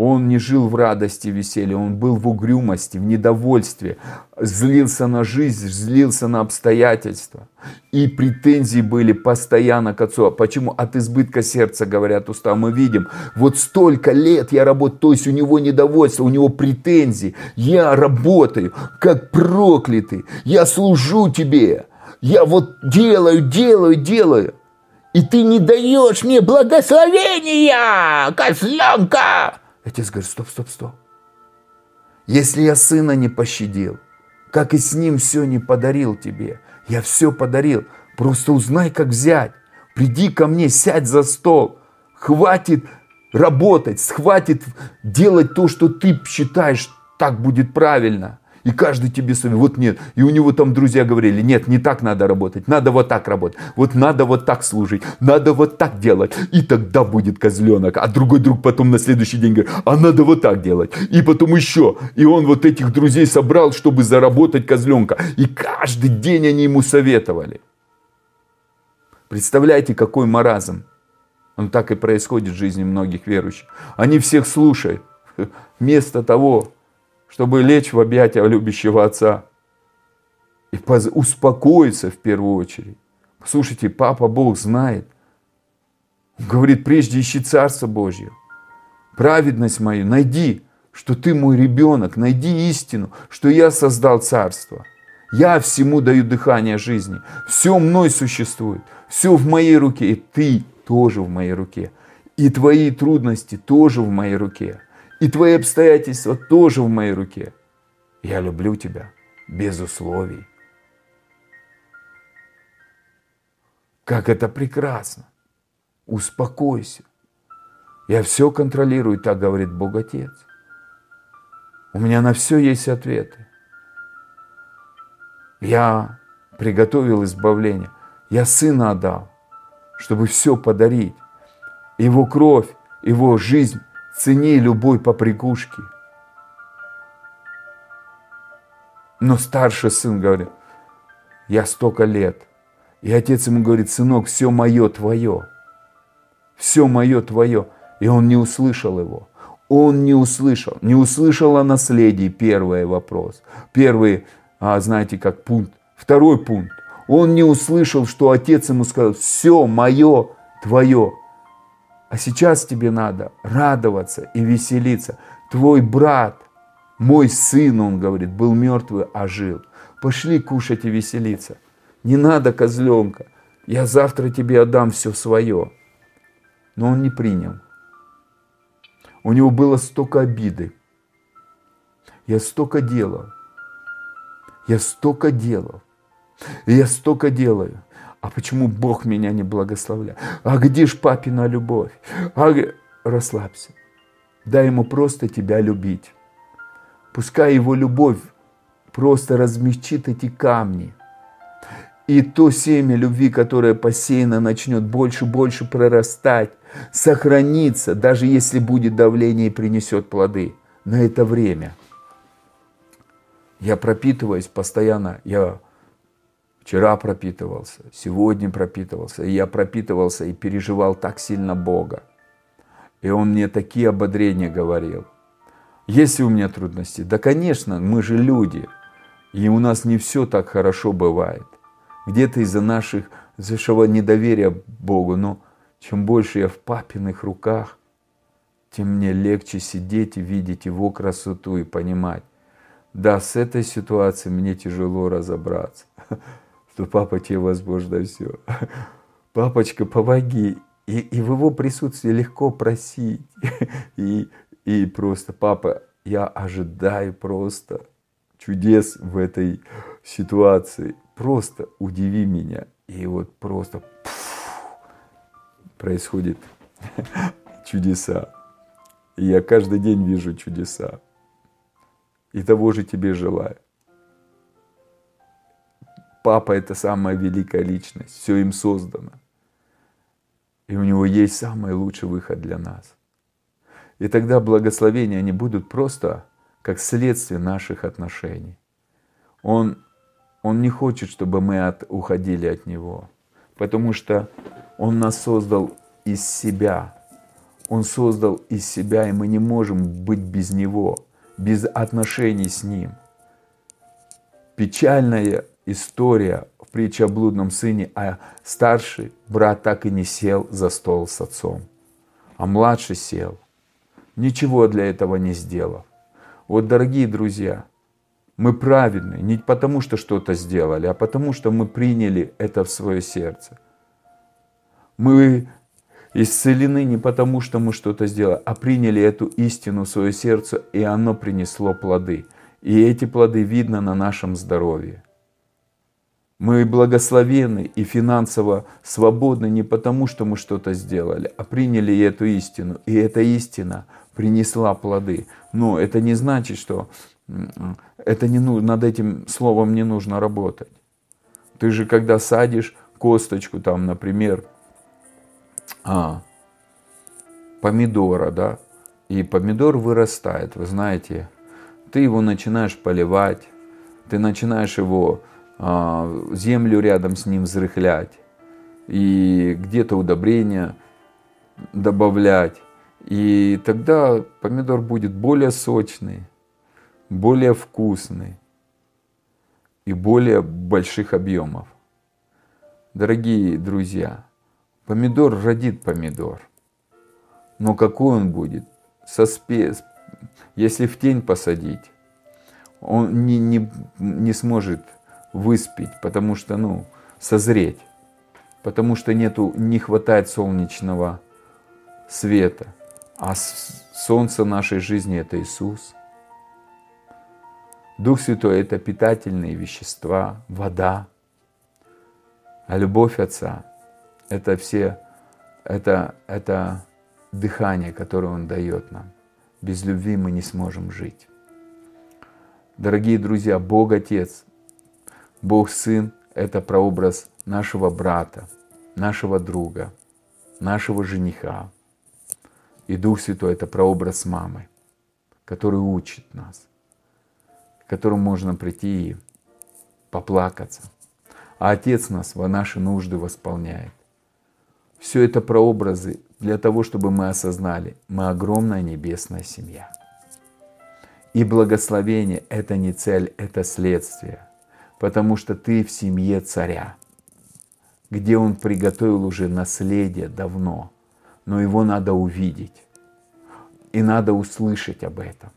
Он не жил в радости веселье, он был в угрюмости, в недовольстве, злился на жизнь, злился на обстоятельства. И претензии были постоянно к отцу. Почему? От избытка сердца, говорят уста. Мы видим, вот столько лет я работаю, то есть у него недовольство, у него претензии. Я работаю, как проклятый, я служу тебе, я вот делаю, делаю, делаю. И ты не даешь мне благословения, козленка! Отец говорит, стоп, стоп, стоп. Если я сына не пощадил, как и с ним все не подарил тебе, я все подарил. Просто узнай, как взять. Приди ко мне, сядь за стол. Хватит работать, хватит делать то, что ты считаешь так будет правильно. И каждый тебе советует, вот нет. И у него там друзья говорили, нет, не так надо работать, надо вот так работать, вот надо вот так служить, надо вот так делать, и тогда будет козленок. А другой друг потом на следующий день говорит, а надо вот так делать, и потом еще. И он вот этих друзей собрал, чтобы заработать козленка. И каждый день они ему советовали. Представляете, какой маразм. Он так и происходит в жизни многих верующих. Они всех слушают. Вместо того, чтобы лечь в объятия любящего Отца и успокоиться в первую очередь. Слушайте, Папа Бог знает. Он говорит, прежде ищи Царство Божье, праведность мою, найди, что ты мой ребенок, найди истину, что я создал Царство. Я всему даю дыхание жизни. Все мной существует. Все в моей руке. И ты тоже в моей руке. И твои трудности тоже в моей руке. И твои обстоятельства тоже в моей руке. Я люблю тебя без условий. Как это прекрасно. Успокойся. Я все контролирую, так говорит Бог Отец. У меня на все есть ответы. Я приготовил избавление. Я сына отдал, чтобы все подарить. Его кровь, его жизнь цене любой попригушки. Но старший сын говорит, я столько лет. И отец ему говорит, сынок, все мое твое. Все мое твое. И он не услышал его. Он не услышал. Не услышал о наследии, первый вопрос. Первый, а, знаете, как пункт. Второй пункт. Он не услышал, что отец ему сказал, все мое твое. А сейчас тебе надо радоваться и веселиться. Твой брат, мой сын, он говорит, был мертвый, а жил. Пошли кушать и веселиться. Не надо козленка. Я завтра тебе отдам все свое. Но он не принял. У него было столько обиды. Я столько делал. Я столько делал. Я столько делаю а почему Бог меня не благословляет? А где ж папина любовь? А... Расслабься. Дай ему просто тебя любить. Пускай его любовь просто размягчит эти камни. И то семя любви, которое посеяно, начнет больше-больше прорастать, сохраниться, даже если будет давление и принесет плоды. На это время. Я пропитываюсь постоянно, я Вчера пропитывался, сегодня пропитывался, и я пропитывался и переживал так сильно Бога. И Он мне такие ободрения говорил. Есть у меня трудности? Да, конечно, мы же люди, и у нас не все так хорошо бывает. Где-то из-за наших, нашего недоверия Богу, но чем больше я в папиных руках, тем мне легче сидеть и видеть Его красоту и понимать. Да, с этой ситуацией мне тяжело разобраться что папа тебе возможно все. Папочка, помоги. И, и в его присутствии легко просить. И, и просто, папа, я ожидаю просто чудес в этой ситуации. Просто удиви меня. И вот просто происходит чудеса. И я каждый день вижу чудеса. И того же тебе желаю. Папа – это самая великая личность, все им создано. И у него есть самый лучший выход для нас. И тогда благословения, они будут просто как следствие наших отношений. Он Он не хочет, чтобы мы от, уходили от Него, потому что Он нас создал из себя. Он создал из себя, и мы не можем быть без Него, без отношений с Ним. Печальная история в притче о блудном сыне, а старший брат так и не сел за стол с отцом, а младший сел, ничего для этого не сделав. Вот, дорогие друзья, мы праведны не потому, что что-то сделали, а потому, что мы приняли это в свое сердце. Мы исцелены не потому, что мы что-то сделали, а приняли эту истину в свое сердце, и оно принесло плоды. И эти плоды видно на нашем здоровье. Мы благословены и финансово свободны не потому, что мы что-то сделали, а приняли эту истину. И эта истина принесла плоды. Но это не значит, что это не, над этим словом не нужно работать. Ты же когда садишь косточку, там, например, а, помидора, да, и помидор вырастает, вы знаете, ты его начинаешь поливать, ты начинаешь его землю рядом с ним взрыхлять и где-то удобрения добавлять. И тогда помидор будет более сочный, более вкусный и более больших объемов. Дорогие друзья, помидор родит помидор. Но какой он будет? Со спе... Если в тень посадить, он не, не, не сможет выспить, потому что, ну, созреть, потому что нету, не хватает солнечного света. А солнце нашей жизни – это Иисус. Дух Святой – это питательные вещества, вода. А любовь Отца – это все, это, это дыхание, которое Он дает нам. Без любви мы не сможем жить. Дорогие друзья, Бог Отец Бог Сын – это прообраз нашего брата, нашего друга, нашего жениха. И Дух Святой – это прообраз мамы, который учит нас, к которому можно прийти и поплакаться. А Отец нас во наши нужды восполняет. Все это прообразы для того, чтобы мы осознали, мы огромная небесная семья. И благословение – это не цель, это следствие – потому что ты в семье царя, где он приготовил уже наследие давно, но его надо увидеть и надо услышать об этом.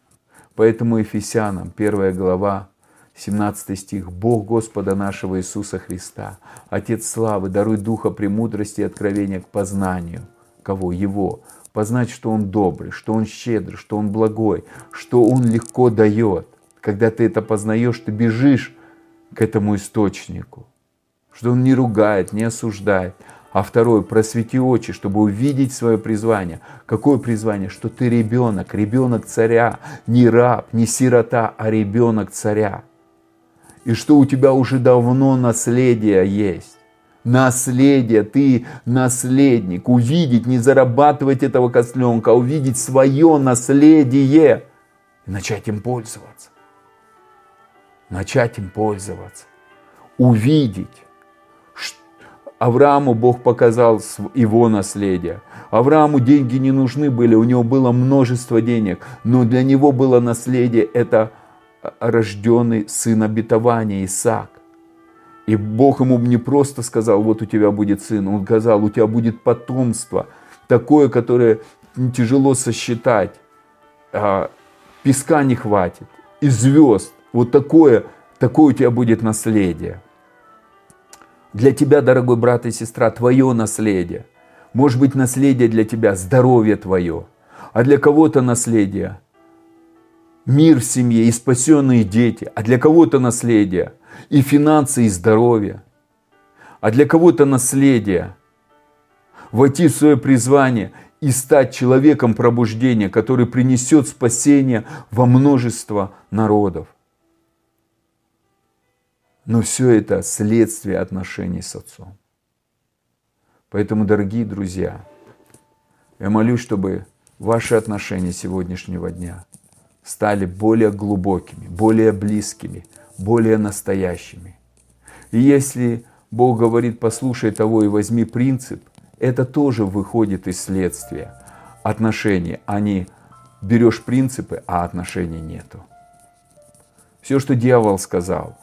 Поэтому Ефесянам, 1 глава, 17 стих. «Бог Господа нашего Иисуса Христа, Отец славы, даруй духа премудрости и откровения к познанию». Кого? Его. Познать, что Он добрый, что Он щедрый, что Он благой, что Он легко дает. Когда ты это познаешь, ты бежишь к этому источнику, что он не ругает, не осуждает. А второе, просвети очи, чтобы увидеть свое призвание. Какое призвание? Что ты ребенок, ребенок царя, не раб, не сирота, а ребенок царя. И что у тебя уже давно наследие есть. Наследие, ты наследник. Увидеть, не зарабатывать этого козленка, а увидеть свое наследие и начать им пользоваться начать им пользоваться, увидеть. Аврааму Бог показал его наследие. Аврааму деньги не нужны были, у него было множество денег, но для него было наследие это а, рожденный сын обетования Исаак. И Бог ему не просто сказал, вот у тебя будет сын, он сказал, у тебя будет потомство, такое, которое тяжело сосчитать, а, песка не хватит, и звезд. Вот такое, такое у тебя будет наследие. Для тебя, дорогой брат и сестра, твое наследие. Может быть, наследие для тебя, здоровье твое. А для кого-то наследие – мир в семье и спасенные дети. А для кого-то наследие – и финансы, и здоровье. А для кого-то наследие – войти в свое призвание и стать человеком пробуждения, который принесет спасение во множество народов. Но все это следствие отношений с Отцом. Поэтому, дорогие друзья, я молюсь, чтобы ваши отношения сегодняшнего дня стали более глубокими, более близкими, более настоящими. И если Бог говорит, послушай того и возьми принцип, это тоже выходит из следствия отношений, а не берешь принципы, а отношений нету. Все, что дьявол сказал,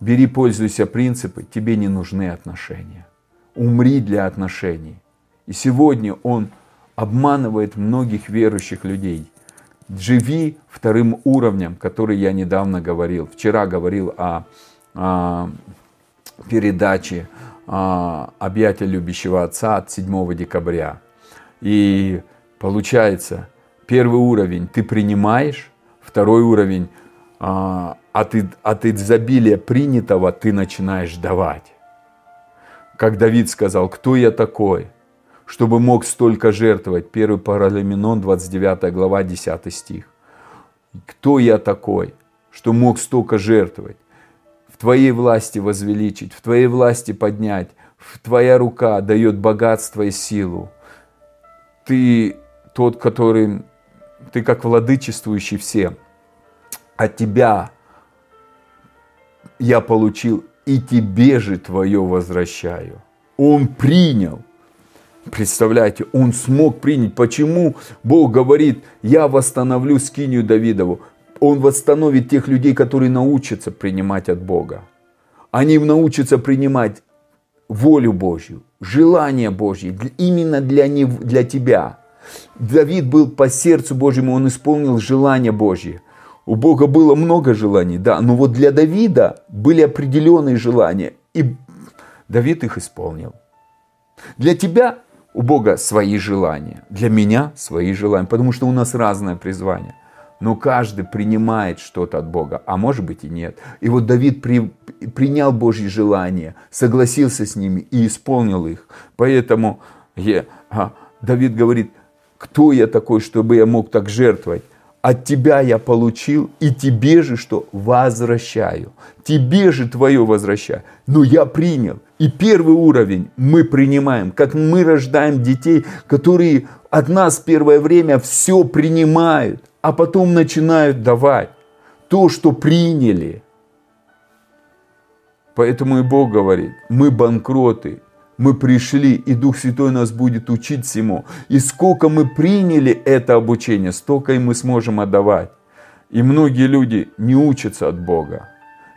бери, пользуйся принципы, тебе не нужны отношения. Умри для отношений. И сегодня он обманывает многих верующих людей. Живи вторым уровнем, который я недавно говорил. Вчера говорил о, о передаче о, «Объятия любящего отца» от 7 декабря. И получается, первый уровень ты принимаешь, второй уровень от, от изобилия принятого ты начинаешь давать. Как Давид сказал, кто я такой, чтобы мог столько жертвовать? 1 Паралименон, 29 глава, 10 стих. Кто я такой, что мог столько жертвовать? В твоей власти возвеличить, в твоей власти поднять, в твоя рука дает богатство и силу. Ты тот, который, ты как владычествующий всем – от тебя я получил, и тебе же твое возвращаю. Он принял. Представляете, он смог принять. Почему Бог говорит, я восстановлю скинию Давидову? Он восстановит тех людей, которые научатся принимать от Бога. Они научатся принимать волю Божью, желание Божье именно для, него, для тебя. Давид был по сердцу Божьему, он исполнил желание Божье. У Бога было много желаний, да, но вот для Давида были определенные желания, и Давид их исполнил. Для тебя у Бога свои желания, для меня свои желания, потому что у нас разное призвание. Но каждый принимает что-то от Бога, а может быть и нет. И вот Давид при, принял Божьи желания, согласился с ними и исполнил их. Поэтому я, а, Давид говорит, кто я такой, чтобы я мог так жертвовать? От тебя я получил, и тебе же что? Возвращаю. Тебе же твое возвращаю. Но я принял. И первый уровень мы принимаем, как мы рождаем детей, которые от нас первое время все принимают, а потом начинают давать то, что приняли. Поэтому и Бог говорит, мы банкроты, мы пришли, и Дух Святой нас будет учить всему. И сколько мы приняли это обучение, столько и мы сможем отдавать. И многие люди не учатся от Бога,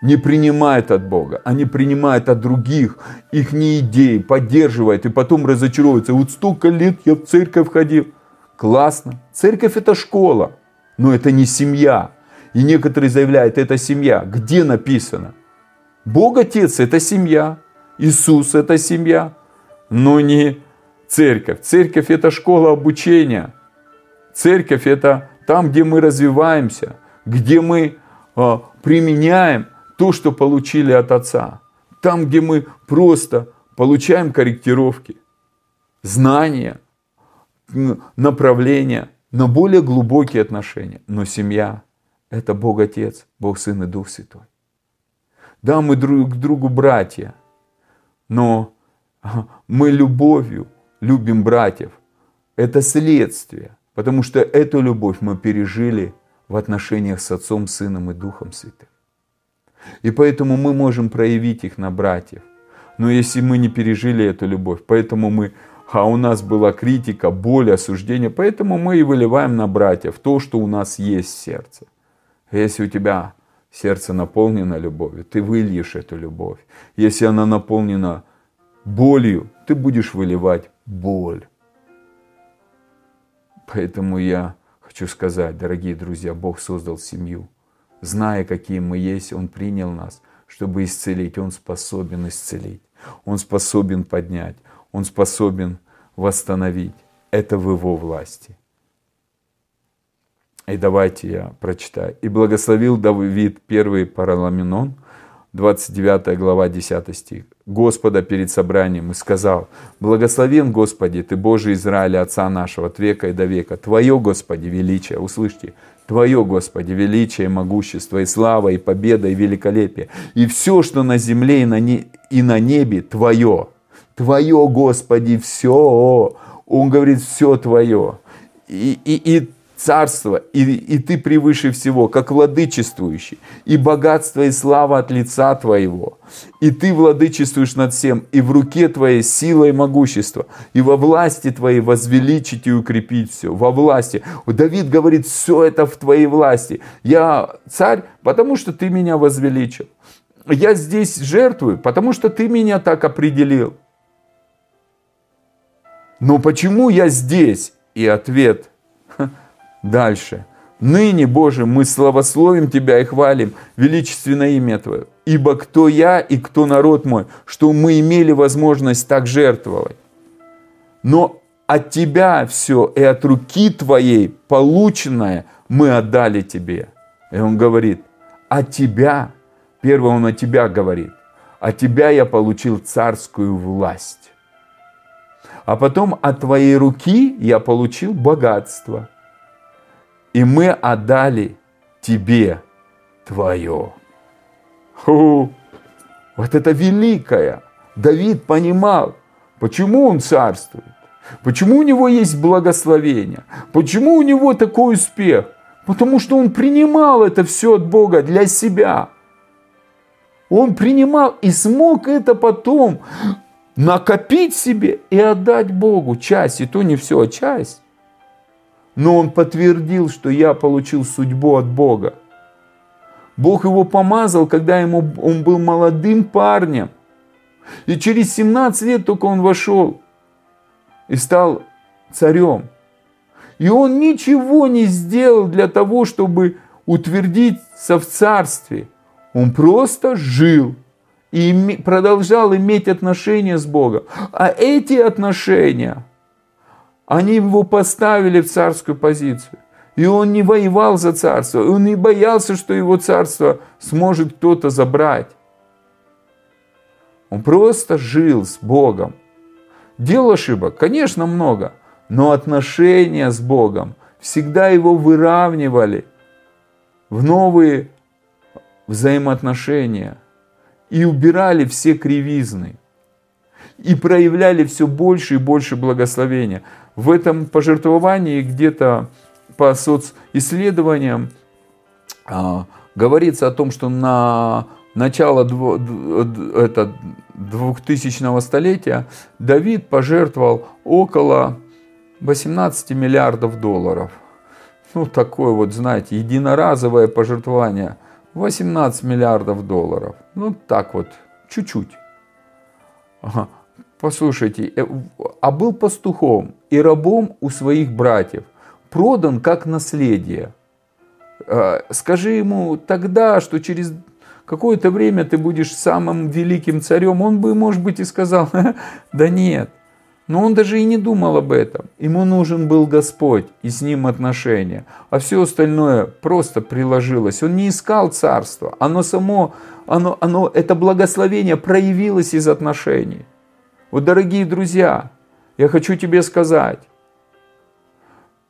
не принимают от Бога, они принимают от других, их не идеи, поддерживают, и потом разочаровываются. Вот столько лет я в церковь ходил. Классно. Церковь это школа, но это не семья. И некоторые заявляют, это семья. Где написано? Бог Отец это семья. Иисус – это семья, но не церковь. Церковь – это школа обучения. Церковь – это там, где мы развиваемся, где мы а, применяем то, что получили от Отца. Там, где мы просто получаем корректировки, знания, направления на более глубокие отношения. Но семья – это Бог Отец, Бог Сын и Дух Святой. Да, мы друг к другу братья – но мы любовью любим братьев. Это следствие, потому что эту любовь мы пережили в отношениях с Отцом, Сыном и Духом Святым. И поэтому мы можем проявить их на братьев. Но если мы не пережили эту любовь, поэтому мы, а у нас была критика, боль, осуждение, поэтому мы и выливаем на братьев то, что у нас есть в сердце. Если у тебя сердце наполнено любовью, ты выльешь эту любовь. Если она наполнена болью, ты будешь выливать боль. Поэтому я хочу сказать, дорогие друзья, Бог создал семью. Зная, какие мы есть, Он принял нас, чтобы исцелить. Он способен исцелить. Он способен поднять. Он способен восстановить. Это в Его власти. И давайте я прочитаю. «И благословил Давид первый Параламенон, 29 глава, 10 стих, Господа перед собранием и сказал, «Благословен, Господи, Ты Божий Израиля, Отца нашего, от века и до века. Твое, Господи, величие». Услышьте, Твое, Господи, величие, могущество, и слава, и победа, и великолепие. И все, что на земле и на, не, и на небе, Твое. Твое, Господи, все. Он говорит, все Твое. И, и, и царство, и, и ты превыше всего, как владычествующий, и богатство и слава от лица твоего, и ты владычествуешь над всем, и в руке твоей сила и могущество, и во власти твоей возвеличить и укрепить все, во власти. Давид говорит, все это в твоей власти. Я царь, потому что ты меня возвеличил. Я здесь жертвую, потому что ты меня так определил. Но почему я здесь? И ответ дальше. Ныне, Боже, мы славословим Тебя и хвалим величественное имя Твое. Ибо кто я и кто народ мой, что мы имели возможность так жертвовать. Но от Тебя все и от руки Твоей полученное мы отдали Тебе. И он говорит, от Тебя, первое он о Тебя говорит, от Тебя я получил царскую власть. А потом от Твоей руки я получил богатство – и мы отдали тебе твое. Ху, вот это великое. Давид понимал, почему он царствует, почему у него есть благословение, почему у него такой успех. Потому что он принимал это все от Бога для себя. Он принимал и смог это потом накопить себе и отдать Богу часть, и то не все, а часть но он подтвердил, что я получил судьбу от Бога. Бог его помазал, когда ему, он был молодым парнем. И через 17 лет только он вошел и стал царем. И он ничего не сделал для того, чтобы утвердиться в царстве. Он просто жил и продолжал иметь отношения с Богом. А эти отношения – они его поставили в царскую позицию. И он не воевал за царство, он не боялся, что его царство сможет кто-то забрать. Он просто жил с Богом. Дел ошибок, конечно, много, но отношения с Богом всегда его выравнивали в новые взаимоотношения и убирали все кривизны и проявляли все больше и больше благословения в этом пожертвовании где-то по социсследованиям а, говорится о том, что на начало дво, это, 2000 столетия Давид пожертвовал около 18 миллиардов долларов. Ну, такое вот, знаете, единоразовое пожертвование. 18 миллиардов долларов. Ну, так вот, чуть-чуть. Послушайте, э, а был пастухом и рабом у своих братьев, продан как наследие. Э, скажи ему тогда, что через какое-то время ты будешь самым великим царем, он бы, может быть, и сказал, да нет. Но он даже и не думал об этом. Ему нужен был Господь и с ним отношения. А все остальное просто приложилось. Он не искал царства. Оно само, оно, оно, это благословение проявилось из отношений. Вот, дорогие друзья, я хочу тебе сказать,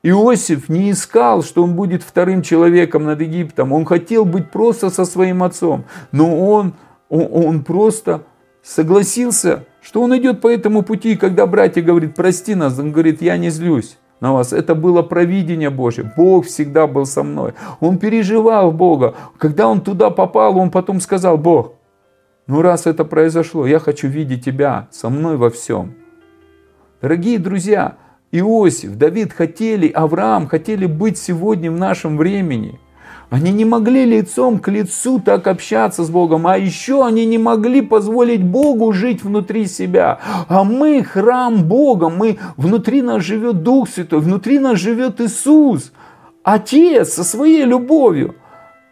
Иосиф не искал, что он будет вторым человеком над Египтом. Он хотел быть просто со своим отцом. Но он, он, он просто согласился, что он идет по этому пути. И когда братья говорят, прости нас, он говорит, я не злюсь на вас. Это было провидение Божье. Бог всегда был со мной. Он переживал Бога. Когда он туда попал, он потом сказал, Бог, ну раз это произошло, я хочу видеть тебя со мной во всем. Дорогие друзья, Иосиф, Давид хотели, Авраам хотели быть сегодня в нашем времени. Они не могли лицом к лицу так общаться с Богом, а еще они не могли позволить Богу жить внутри себя. А мы храм Бога, мы, внутри нас живет Дух Святой, внутри нас живет Иисус, Отец со своей любовью.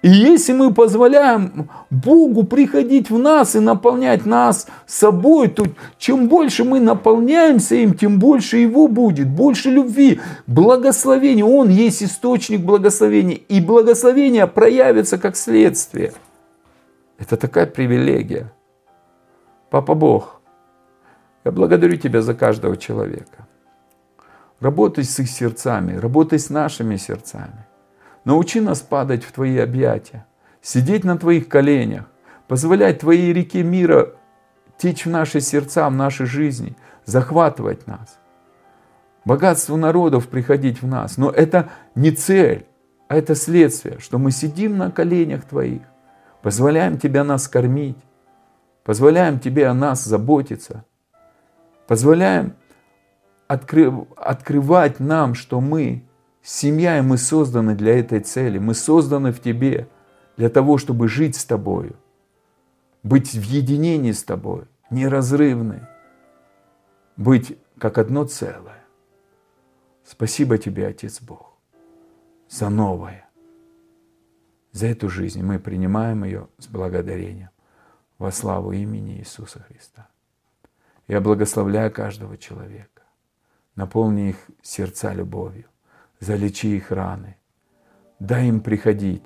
И если мы позволяем Богу приходить в нас и наполнять нас собой, то чем больше мы наполняемся им, тем больше Его будет, больше любви, благословения. Он есть источник благословения. И благословение проявится как следствие. Это такая привилегия. Папа Бог, я благодарю Тебя за каждого человека. Работай с их сердцами, работай с нашими сердцами. Научи нас падать в Твои объятия, сидеть на Твоих коленях, позволять Твоей реке мира течь в наши сердца, в нашей жизни, захватывать нас. богатству народов приходить в нас. Но это не цель, а это следствие, что мы сидим на коленях Твоих, позволяем Тебя нас кормить, позволяем Тебе о нас заботиться, позволяем откры, открывать нам, что мы семья, и мы созданы для этой цели, мы созданы в Тебе для того, чтобы жить с Тобою, быть в единении с Тобой, неразрывны, быть как одно целое. Спасибо тебе, Отец Бог, за новое, за эту жизнь. Мы принимаем ее с благодарением во славу имени Иисуса Христа. Я благословляю каждого человека. Наполни их сердца любовью. Залечи их раны. Дай им приходить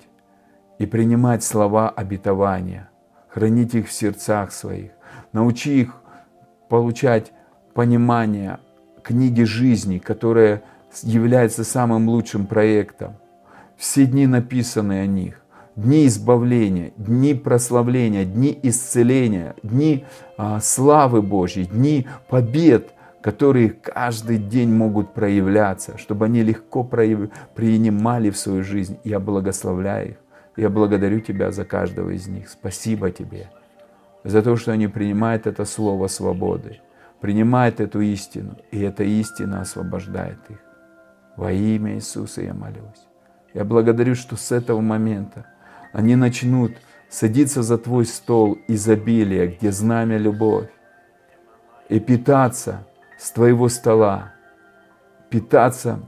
и принимать слова обетования. Хранить их в сердцах своих. Научи их получать понимание книги жизни, которая является самым лучшим проектом. Все дни написаны о них. Дни избавления, дни прославления, дни исцеления, дни а, славы Божьей, дни побед, которые каждый день могут проявляться, чтобы они легко принимали в свою жизнь. Я благословляю их. Я благодарю Тебя за каждого из них. Спасибо Тебе за то, что они принимают это слово свободы принимает эту истину, и эта истина освобождает их. Во имя Иисуса я молюсь. Я благодарю, что с этого момента они начнут садиться за Твой стол изобилия, где знамя любовь, и питаться с Твоего стола, питаться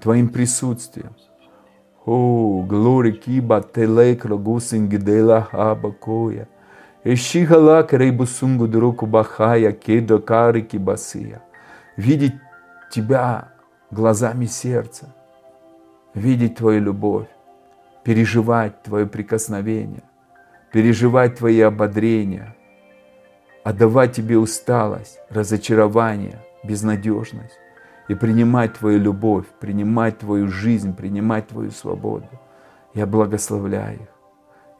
Твоим присутствием. О, глори киба телек гусингидела хабакоя. Эшихала крейбусунгу друку бахая кедо карики басия. Видеть тебя глазами сердца, видеть твою любовь, переживать твое прикосновение, переживать твои ободрения, отдавать тебе усталость, разочарование, безнадежность и принимать твою любовь, принимать твою жизнь, принимать твою свободу. Я благословляю их.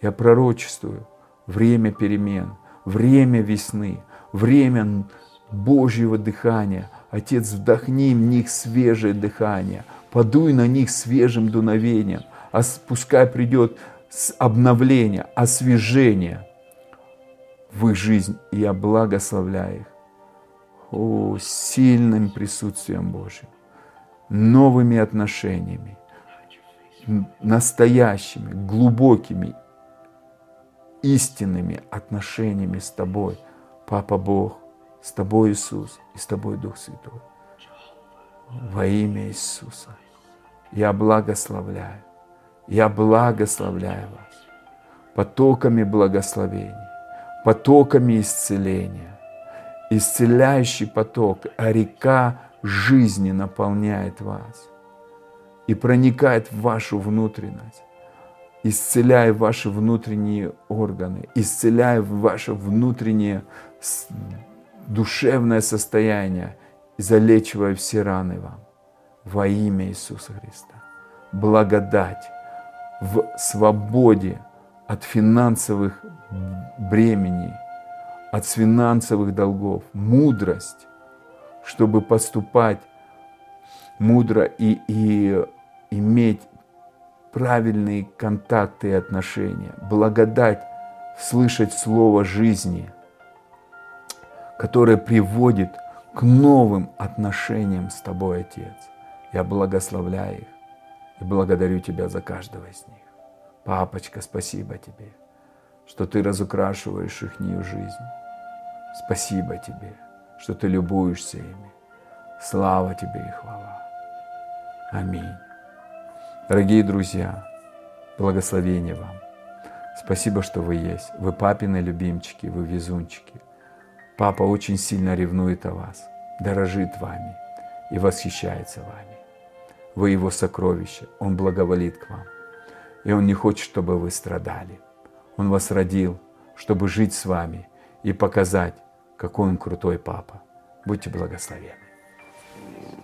Я пророчествую, время перемен, время весны, время Божьего дыхания. Отец, вдохни в них свежее дыхание, подуй на них свежим дуновением, а пускай придет обновление, освежение в их жизнь. И я благословляю их о, сильным присутствием Божьим, новыми отношениями, настоящими, глубокими истинными отношениями с Тобой, Папа Бог, с Тобой Иисус и с Тобой Дух Святой. Во имя Иисуса я благословляю, я благословляю вас потоками благословений, потоками исцеления. Исцеляющий поток, а река жизни наполняет вас и проникает в вашу внутренность исцеляя ваши внутренние органы, исцеляя ваше внутреннее душевное состояние, залечивая все раны вам во имя Иисуса Христа. Благодать в свободе от финансовых бременей, от финансовых долгов, мудрость, чтобы поступать мудро и, и иметь правильные контакты и отношения, благодать слышать слово жизни, которое приводит к новым отношениям с Тобой, Отец. Я благословляю их и благодарю Тебя за каждого из них. Папочка, спасибо Тебе, что Ты разукрашиваешь их жизнь. Спасибо Тебе, что Ты любуешься ими. Слава Тебе и хвала. Аминь. Дорогие друзья, благословения вам. Спасибо, что вы есть. Вы папины любимчики, вы везунчики. Папа очень сильно ревнует о вас, дорожит вами и восхищается вами. Вы его сокровище, он благоволит к вам. И он не хочет, чтобы вы страдали. Он вас родил, чтобы жить с вами и показать, какой он крутой папа. Будьте благословенны.